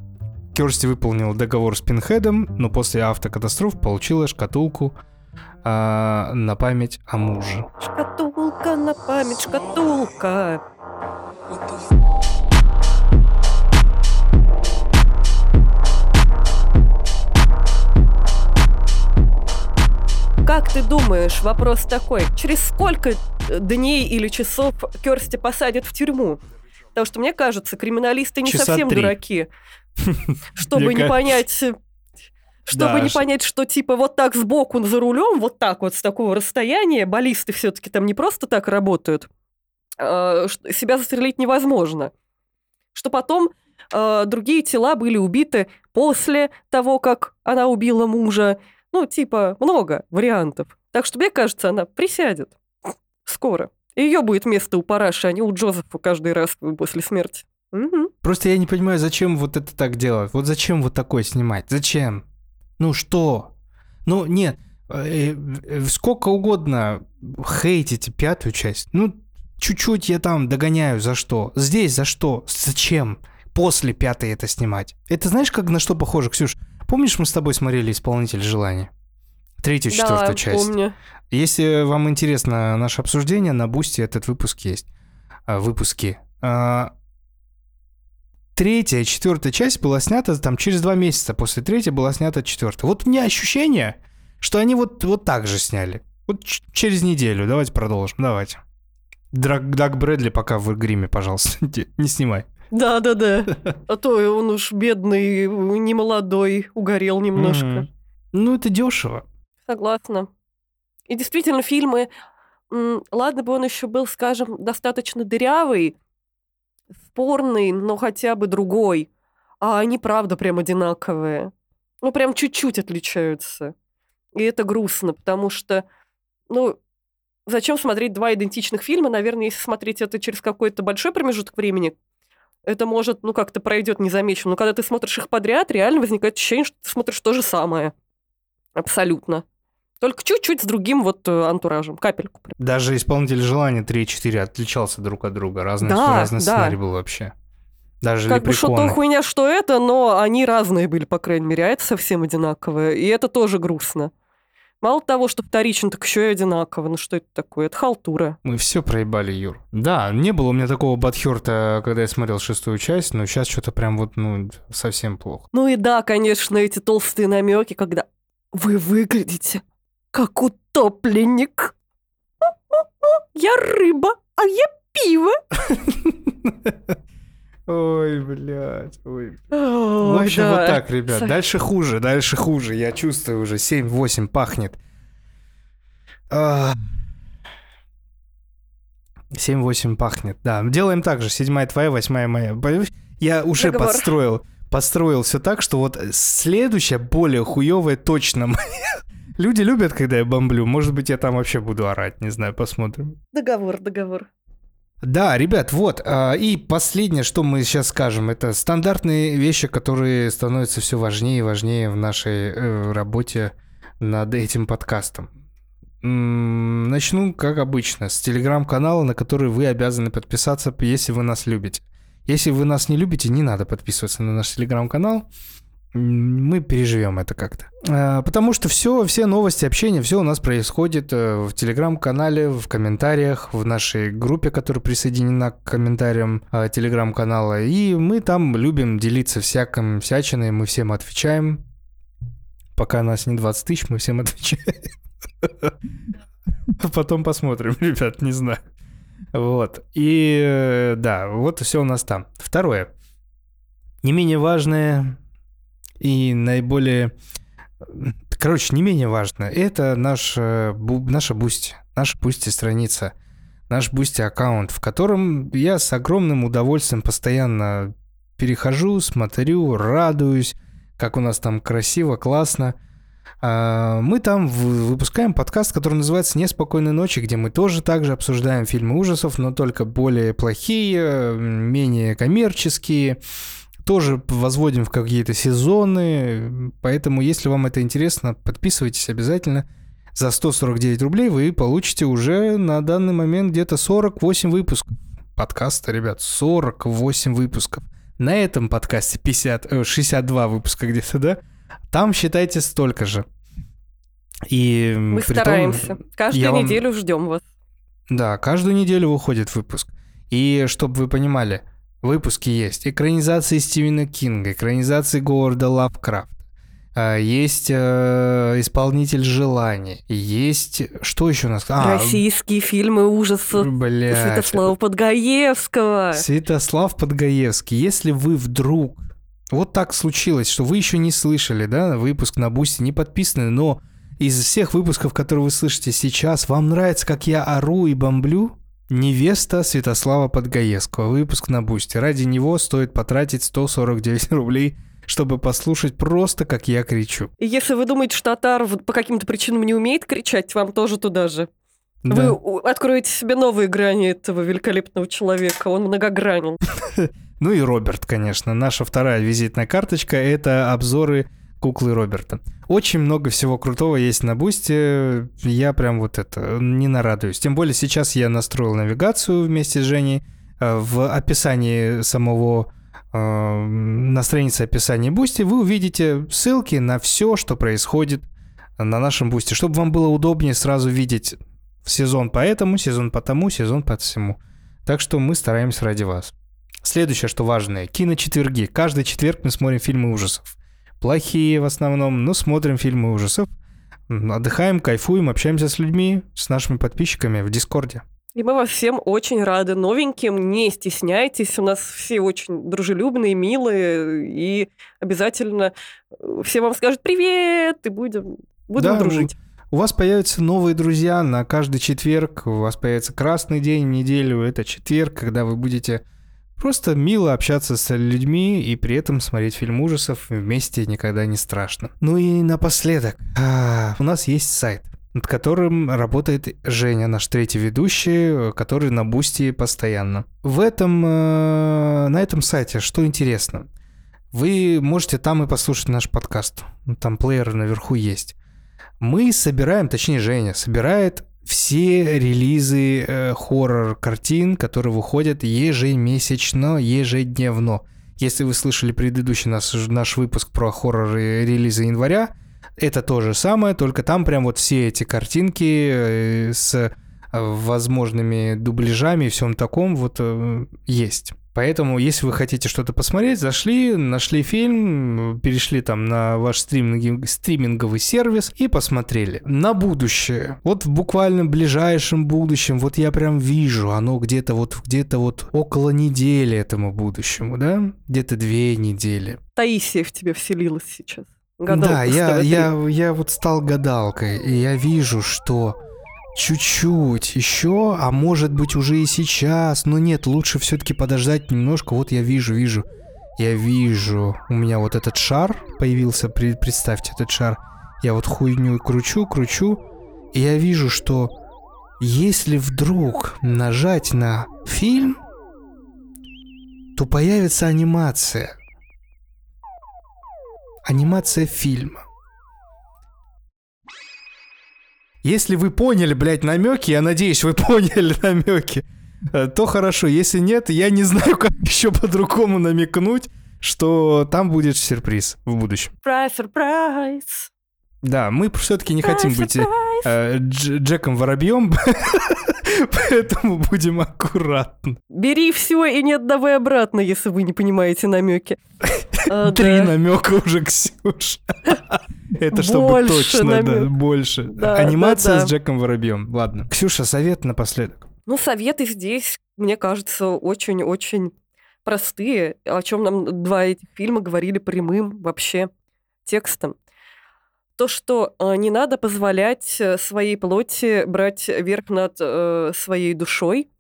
Керсти выполнил договор с Пинхедом, но после автокатастроф получила шкатулку а, на память о муже. Шкатулка на память, шкатулка. Как ты думаешь, вопрос такой, через сколько дней или часов Керсти посадят в тюрьму? Потому что, мне кажется, криминалисты не Часа совсем три. дураки. Чтобы не понять... Чтобы Да, не понять, что типа вот так сбоку за рулем, вот так вот с такого расстояния, баллисты все-таки там не просто так работают, себя застрелить невозможно. Что потом а, другие тела были убиты после того, как она убила мужа. Ну, типа, много вариантов. Так что, мне кажется, она присядет скоро. Ее будет место у Параши, а не у Джозефа каждый раз после смерти. Мгм. Просто я не понимаю, зачем вот это так делать. Вот зачем вот такое снимать? Зачем? Ну что? Ну нет, э, э, сколько угодно хейтите пятую часть. Ну, чуть-чуть я там догоняю за что. Здесь за что? Зачем? После пятой это снимать. Это знаешь, как на что похоже, Ксюш? Помнишь, мы с тобой смотрели «Исполнитель желаний»? Третью, четвертую да, часть. помню. Если вам интересно наше обсуждение, на Boosty этот выпуск есть. А, Выпуски. А, Третья четвертая часть была снята там через два месяца. После третьей была снята четвертая. Вот у меня ощущение, что они вот, вот так же сняли. Вот через неделю. Давайте продолжим. Давайте. Драг, Даг Брэдли пока в гриме, пожалуйста. Не- снимай. Да-да-да. А то он уж бедный, не молодой, угорел немножко. Мгм. Ну, это дешево. Согласна. И действительно, фильмы... Ладно бы он еще был, скажем, достаточно дырявый, спорный, но хотя бы другой. А они, правда, прям одинаковые. Ну, прям чуть-чуть отличаются. И это грустно, потому что, ну, зачем смотреть два идентичных фильма? Наверное, если смотреть это через какой-то большой промежуток времени, это может, ну, как-то пройдет незамеченно. Но когда ты смотришь их подряд, реально возникает ощущение, что ты смотришь то же самое. Абсолютно. Только чуть-чуть с другим вот э, антуражем, капельку. прям. Даже «Исполнитель желания» 3 и 4 отличался друг от друга. Разный, Да, разный да. сценарий был вообще. Даже Как бы что то хуйня, что это, но они разные были, по крайней мере, а это совсем одинаковое. И это тоже грустно. Мало того, что вторично, так еще и одинаково. Ну что это такое? Это халтура. Мы все проебали, Юр. Да, не было у меня такого бадхерта, когда я смотрел шестую часть, но сейчас что-то прям вот, ну, совсем плохо. Ну и да, конечно, эти толстые намеки, когда вы выглядите как утопленник. Я рыба, а я пиво. Ой, блядь, ой. В общем, да. вот так, ребят. Дальше хуже, дальше хуже. Я чувствую уже 7-8 пахнет. А. 7-8 пахнет, да. Делаем так же. Седьмая твоя, восьмая моя. Я уже Договор. подстроил, подстроил все так, что вот следующая более хуевая точно моя. Люди любят, когда я бомблю. Может быть, я там вообще буду орать, не знаю, посмотрим. Договор, договор. Да, ребят, вот. а, И последнее, что мы сейчас скажем, это стандартные вещи, которые становятся все важнее и важнее в нашей э, работе над этим подкастом. Начну, как обычно, с телеграм-канала, на который вы обязаны подписаться, если вы нас любите. Если вы нас не любите, не надо подписываться на наш телеграм-канал. Мы переживем это как-то. А, Потому что все, все новости, общение, все у нас происходит э, в телеграм-канале, в комментариях, в нашей группе, которая присоединена к комментариям э, телеграм-канала. И мы там любим делиться всяким всячиной, мы всем отвечаем. Пока нас не 20 тысяч, мы всем отвечаем. Потом посмотрим, ребят, не знаю. Вот. И э, да, вот все у нас там. Второе. Не менее важное и наиболее... Короче, не менее важное. Это наш, э, наша Boosty. Наша Boosty страница. Наш Boosty аккаунт, в котором я с огромным удовольствием постоянно перехожу, смотрю, радуюсь, как у нас там красиво, классно. А, Мы там выпускаем подкаст, который называется «Неспокойной ночи», где мы тоже также обсуждаем фильмы ужасов, но только более плохие, менее коммерческие, тоже возводим в какие-то сезоны, поэтому если вам это интересно, подписывайтесь обязательно. За 149 рублей вы получите уже на данный момент где-то 48 выпусков подкаста, ребят, 48 выпусков. На этом подкасте 50, э, 62 выпуска где-то, да? Там считайте столько же. И Мы при том- стараемся. Каждую вам- неделю ждем вас. да, каждую неделю выходит выпуск. И чтобы вы понимали, выпуски есть. Экранизации Стивена Кинга, экранизации Говарда Лавкрафта, а, есть э, исполнитель желаний, есть что еще у нас? А, Российские фильмы ужасов блядь, Святослава Подгаевского. Святослав Подгаевский. Если вы вдруг вот так случилось, что вы еще не слышали, да, выпуск на Boosty, не подписаны, но из всех выпусков, которые вы слышите сейчас, вам нравится, как я ору и бомблю? Невеста Святослава Подгаевского. Выпуск на Boosty. Ради него стоит потратить 149 рублей, чтобы послушать просто, как я кричу. И если вы думаете, что Татар вот по каким-то причинам не умеет кричать, вам тоже туда же. Вы Да. у- откроете себе новые грани этого великолепного человека. Он многогранен. Ну и Роберт, конечно. Наша вторая визитная карточка — это обзоры куклы Роберта. Очень много всего крутого есть на Бусте. Я прям вот это не нарадуюсь. Тем более сейчас я настроил навигацию вместе с Женей. Э, В описании самого э, на странице описания Boosty вы увидите ссылки на все, что происходит на нашем Бусте, чтобы вам было удобнее сразу видеть сезон по этому, сезон по тому, сезон по всему. Так что мы стараемся ради вас. Следующее, что важное, киночетверги. Каждый четверг мы смотрим фильмы ужасов. Плохие в основном, но смотрим фильмы ужасов. Отдыхаем, кайфуем, общаемся с людьми, с нашими подписчиками в Дискорде. И мы вас всем очень рады новеньким. Не стесняйтесь. У нас все очень дружелюбные, милые. И обязательно э, все вам скажут привет, и будем, будем Да, дружить. У вас появятся новые друзья на каждый четверг. У вас появится красный день в неделю. Это четверг, когда вы будете просто мило общаться с людьми и при этом смотреть фильм ужасов вместе никогда не страшно. Ну и напоследок, а, у нас есть сайт над которым работает Женя, наш третий ведущий, который на Boosty постоянно. В этом, э, на этом сайте что интересно? Вы можете там и послушать наш подкаст. Там плеер наверху есть. Мы собираем, точнее Женя собирает все релизы э, хоррор-картин, которые выходят ежемесячно, ежедневно. Если вы слышали предыдущий наш, наш выпуск про хоррор-релизы января, это то же самое, только там прям вот все эти картинки э, с э, возможными дубляжами и всем таком вот э, есть. Поэтому, если вы хотите что-то посмотреть, зашли, нашли фильм, перешли там на ваш стриминги- стриминговый сервис и посмотрели. На будущее. Вот в буквально ближайшем будущем, вот я прям вижу, оно где-то вот, где-то вот около недели этому будущему, да? Где-то две недели. Таисия в тебя вселилась сейчас. Гадалка да, я, СТВ-3. я, я вот стал гадалкой, и я вижу, что чуть-чуть еще, а может быть уже и сейчас, но нет, лучше все-таки подождать немножко. Вот я вижу, вижу, я вижу, у меня вот этот шар появился, представьте этот шар. Я вот хуйню кручу, кручу, и я вижу, что если вдруг нажать на фильм, то появится анимация. Анимация фильма. Если вы поняли, блядь, намеки, я надеюсь, вы поняли намеки, э, то хорошо. Если нет, я не знаю, как еще по-другому намекнуть, что там будет сюрприз в будущем. Сюрприз, сюрприз. Да, мы все-таки не хотим быть э, Дж- Джеком Воробьем, поэтому будем аккуратны. Бери все и не отдавай обратно, если вы не понимаете намеки. А, Три да. намека уже, Ксюш. Это чтобы Больше точно, да, больше. Да, Анимация да. с Джеком Воробьем. Ладно. Ксюша, совет напоследок. Ну, советы здесь, мне кажется, очень-очень простые, о чем нам два этих фильма говорили прямым вообще текстом. То, что э, не надо позволять э, своей плоти брать верх над э, своей душой.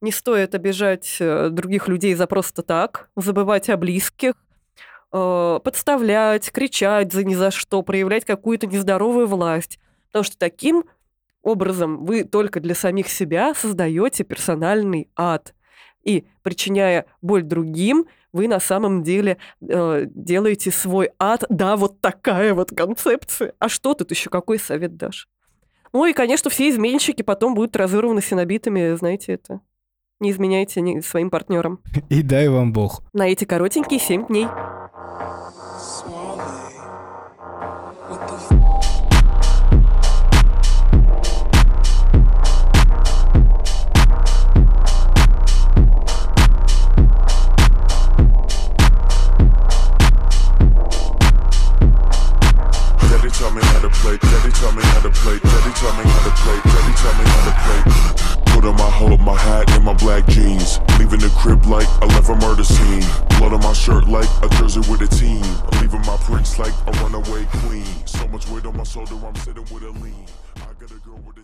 Не стоит обижать э, других людей за просто так, забывать о близких, э, подставлять, кричать за ни за что, проявлять какую-то нездоровую власть. Потому что таким образом вы только для самих себя создаете персональный ад. И причиняя боль другим, вы на самом деле э, делаете свой ад. Да, вот такая вот концепция. А что тут еще какой совет дашь? Ну и, конечно, все изменщики потом будут разорваны синобитами, знаете это. Не изменяйте своим партнерам. И дай вам бог. На эти коротенькие 7 дней. taught me how to play, daddy tell me how to play, daddy tell me how to play, daddy tell me how to play. Put on my hood, my hat, and my black jeans. Leaving the crib like I left a murder scene. Blood on my shirt like a jersey with a team. Leaving my prints like a runaway queen. So much weight on my shoulder, I'm sitting with a lean. I got a girl with a